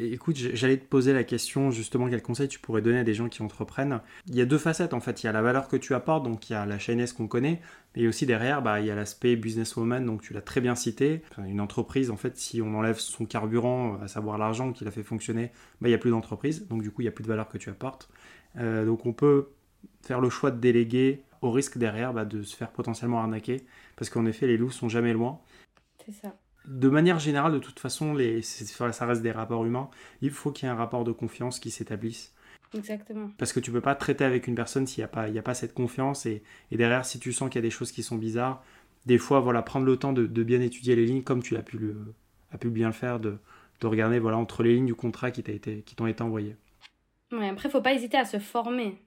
Écoute, j'allais te poser la question justement quel conseil tu pourrais donner à des gens qui entreprennent. Il y a deux facettes en fait. Il y a la valeur que tu apportes, donc il y a la chaînesse qu'on connaît, mais aussi derrière, bah, il y a l'aspect businesswoman, donc tu l'as très bien cité. une entreprise, en fait, si on enlève son carburant, à savoir l'argent qui l'a fait fonctionner, bah, il n'y a plus d'entreprise, donc du coup il n'y a plus de valeur que tu apportes. Euh, donc on peut faire le choix de déléguer au risque derrière bah, de se faire potentiellement arnaquer, parce qu'en effet, les loups sont jamais loin. C'est ça. De manière générale, de toute façon, les, ça reste des rapports humains. Il faut qu'il y ait un rapport de confiance qui s'établisse. Exactement. Parce que tu peux pas traiter avec une personne s'il n'y a, pas, a pas cette confiance. Et, derrière, si tu sens qu'il y a des choses qui sont bizarres, des fois, voilà, prendre le temps de, bien étudier les lignes, comme tu as pu, le, pu bien le faire, de, de regarder voilà, entre les lignes du contrat qui t'ont été, qui été envoyées. Ouais, après, faut pas hésiter à se former.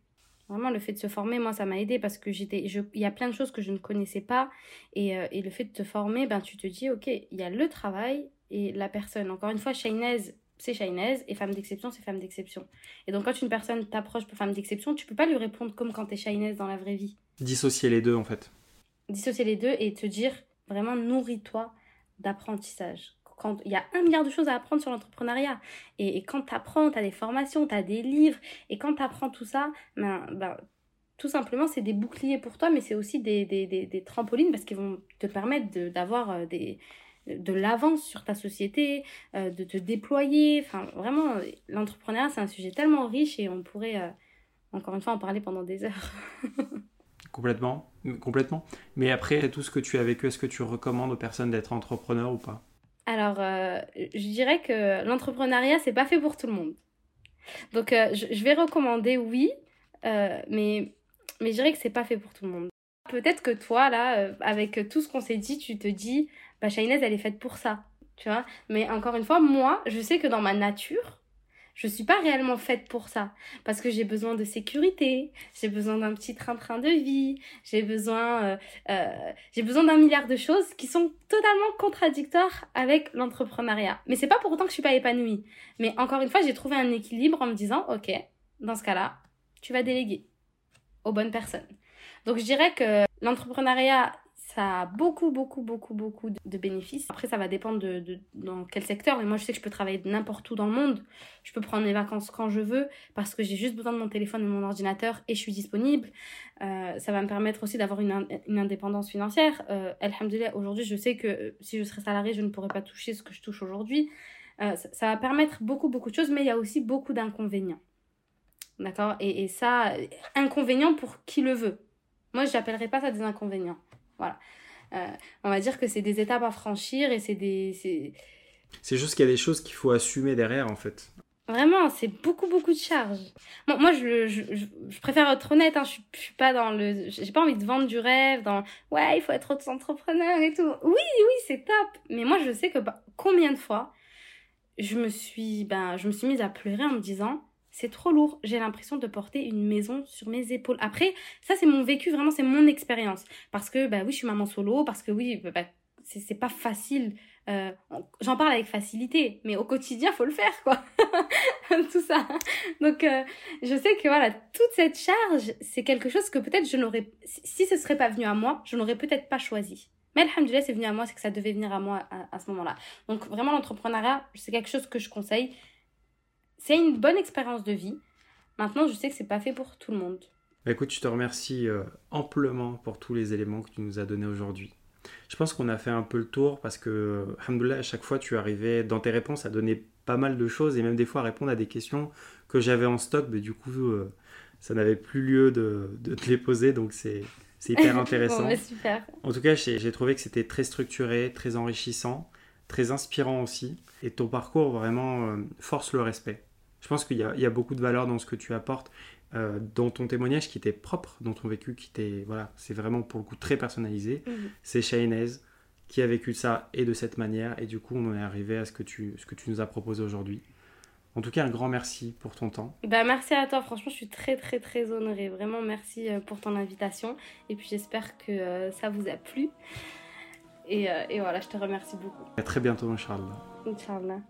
Vraiment, le fait de se former, moi, ça m'a aidé parce que j'étais, il y a plein de choses que je ne connaissais pas. Et, euh, et, le fait de te former, ben, tu te dis, OK, il y a le travail et la personne. Encore une fois, Shainez, c'est Shainez et femme d'exception, c'est femme d'exception. Et donc, quand une personne t'approche pour femme d'exception, tu peux pas lui répondre comme quand tu es Shainez dans la vraie vie. Dissocier les deux, en fait. Dissocier les deux et te dire, vraiment, nourris-toi d'apprentissage il y a un milliard de choses à apprendre sur l'entrepreneuriat. Et, quand tu apprends, tu as des formations, tu as des livres, et quand tu apprends tout ça, ben, ben, tout simplement, c'est des boucliers pour toi, mais c'est aussi des, des, des, trampolines parce qu'ils vont te permettre d'avoir euh, des de l'avance sur ta société, euh, de te déployer. Enfin, vraiment, l'entrepreneuriat, c'est un sujet tellement riche et on pourrait, euh, encore une fois, en parler pendant des heures. <laughs> complètement, complètement. Mais après, tout ce que tu as vécu, est-ce que tu recommandes aux personnes d'être entrepreneurs ou pas? Alors, euh, je dirais que l'entrepreneuriat, c'est pas fait pour tout le monde. Donc, euh, je, vais recommander oui, euh, mais, mais je dirais que c'est pas fait pour tout le monde. Peut-être que toi, là, avec tout ce qu'on s'est dit, tu te dis, bah, Shainez, elle est faite pour ça. Tu vois Mais encore une fois, moi, je sais que dans ma nature, je suis pas réellement faite pour ça parce que j'ai besoin de sécurité, j'ai besoin d'un petit train-train de vie, j'ai besoin euh, euh, j'ai besoin d'un milliard de choses qui sont totalement contradictoires avec l'entrepreneuriat. Mais c'est pas pour autant que je suis pas épanouie. Mais encore une fois, j'ai trouvé un équilibre en me disant OK, dans ce cas-là, tu vas déléguer aux bonnes personnes. Donc je dirais que l'entrepreneuriat ça a beaucoup, beaucoup, beaucoup, beaucoup de bénéfices. Après, ça va dépendre de, dans quel secteur. Mais moi, je sais que je peux travailler n'importe où dans le monde. Je peux prendre mes vacances quand je veux parce que j'ai juste besoin de mon téléphone et de mon ordinateur et je suis disponible. Euh, ça va me permettre aussi d'avoir une, indépendance financière. Euh, Alhamdulillah, aujourd'hui, je sais que euh, si je serais salarié, je ne pourrais pas toucher ce que je touche aujourd'hui. Euh, ça, va permettre beaucoup, beaucoup de choses, mais il y a aussi beaucoup d'inconvénients. D'accord? Et, et ça, inconvénients pour qui le veut. Moi, je n'appellerais pas ça des inconvénients. Voilà. Euh, on va dire que c'est des étapes à franchir et c'est des. C'est juste qu'il y a des choses qu'il faut assumer derrière, en fait. Vraiment, c'est beaucoup, beaucoup de charges. moi, je, je, je, préfère être honnête. Hein, je, suis, suis pas dans le. J'ai pas envie de vendre du rêve, dans. Ouais, il faut être entrepreneur et tout. Oui, oui, c'est top. Mais moi, je sais que bah, combien de fois je me suis, ben, je me suis mise à pleurer en me disant c'est trop lourd. J'ai l'impression de porter une maison sur mes épaules. Après, ça, c'est mon vécu, vraiment, c'est mon expérience. Parce que, bah oui, je suis maman solo, parce que oui, bah, c'est pas facile. Euh, j'en parle avec facilité, mais au quotidien, faut le faire, quoi. <laughs> Tout ça. Donc, euh, je sais que voilà, toute cette charge, c'est quelque chose que peut-être je n'aurais, si ce serait pas venu à moi, je n'aurais peut-être pas choisi. Mais alhamdoulilah, c'est venu à moi, c'est que ça devait venir à moi à, à ce moment-là. Donc, vraiment, l'entrepreneuriat, c'est quelque chose que je conseille. C'est une bonne expérience de vie. Maintenant, je sais que c'est pas fait pour tout le monde. Bah, écoute, je te remercie euh, amplement pour tous les éléments que tu nous as donnés aujourd'hui. Je pense qu'on a fait un peu le tour parce que, alhamdoulilah, à chaque fois, tu arrivais dans tes réponses à donner pas mal de choses et même des fois à répondre à des questions que j'avais en stock, mais du coup, euh, ça n'avait plus lieu de, de, te les poser, donc c'est hyper <laughs> intéressant. bon, super. En tout cas, j'ai trouvé que c'était très structuré, très enrichissant, très inspirant aussi, et ton parcours vraiment euh, force le respect. Je pense qu'il y, a beaucoup de valeur dans ce que tu apportes, euh, dans ton témoignage qui était propre, dans ton vécu qui était, voilà, c'est vraiment pour le coup très personnalisé. Mhm. C'est Shainez qui a vécu ça et de cette manière, et du coup on en est arrivé à ce que tu, ce que tu nous as proposé aujourd'hui. En tout cas, un grand merci pour ton temps. Bah, merci à toi. Franchement, je suis très, très, très honorée. Vraiment, merci euh, pour ton invitation. Et puis, j'espère que euh, ça vous a plu. Et, et, voilà, je te remercie beaucoup. À très bientôt, Inch'Allah. Inch'Allah.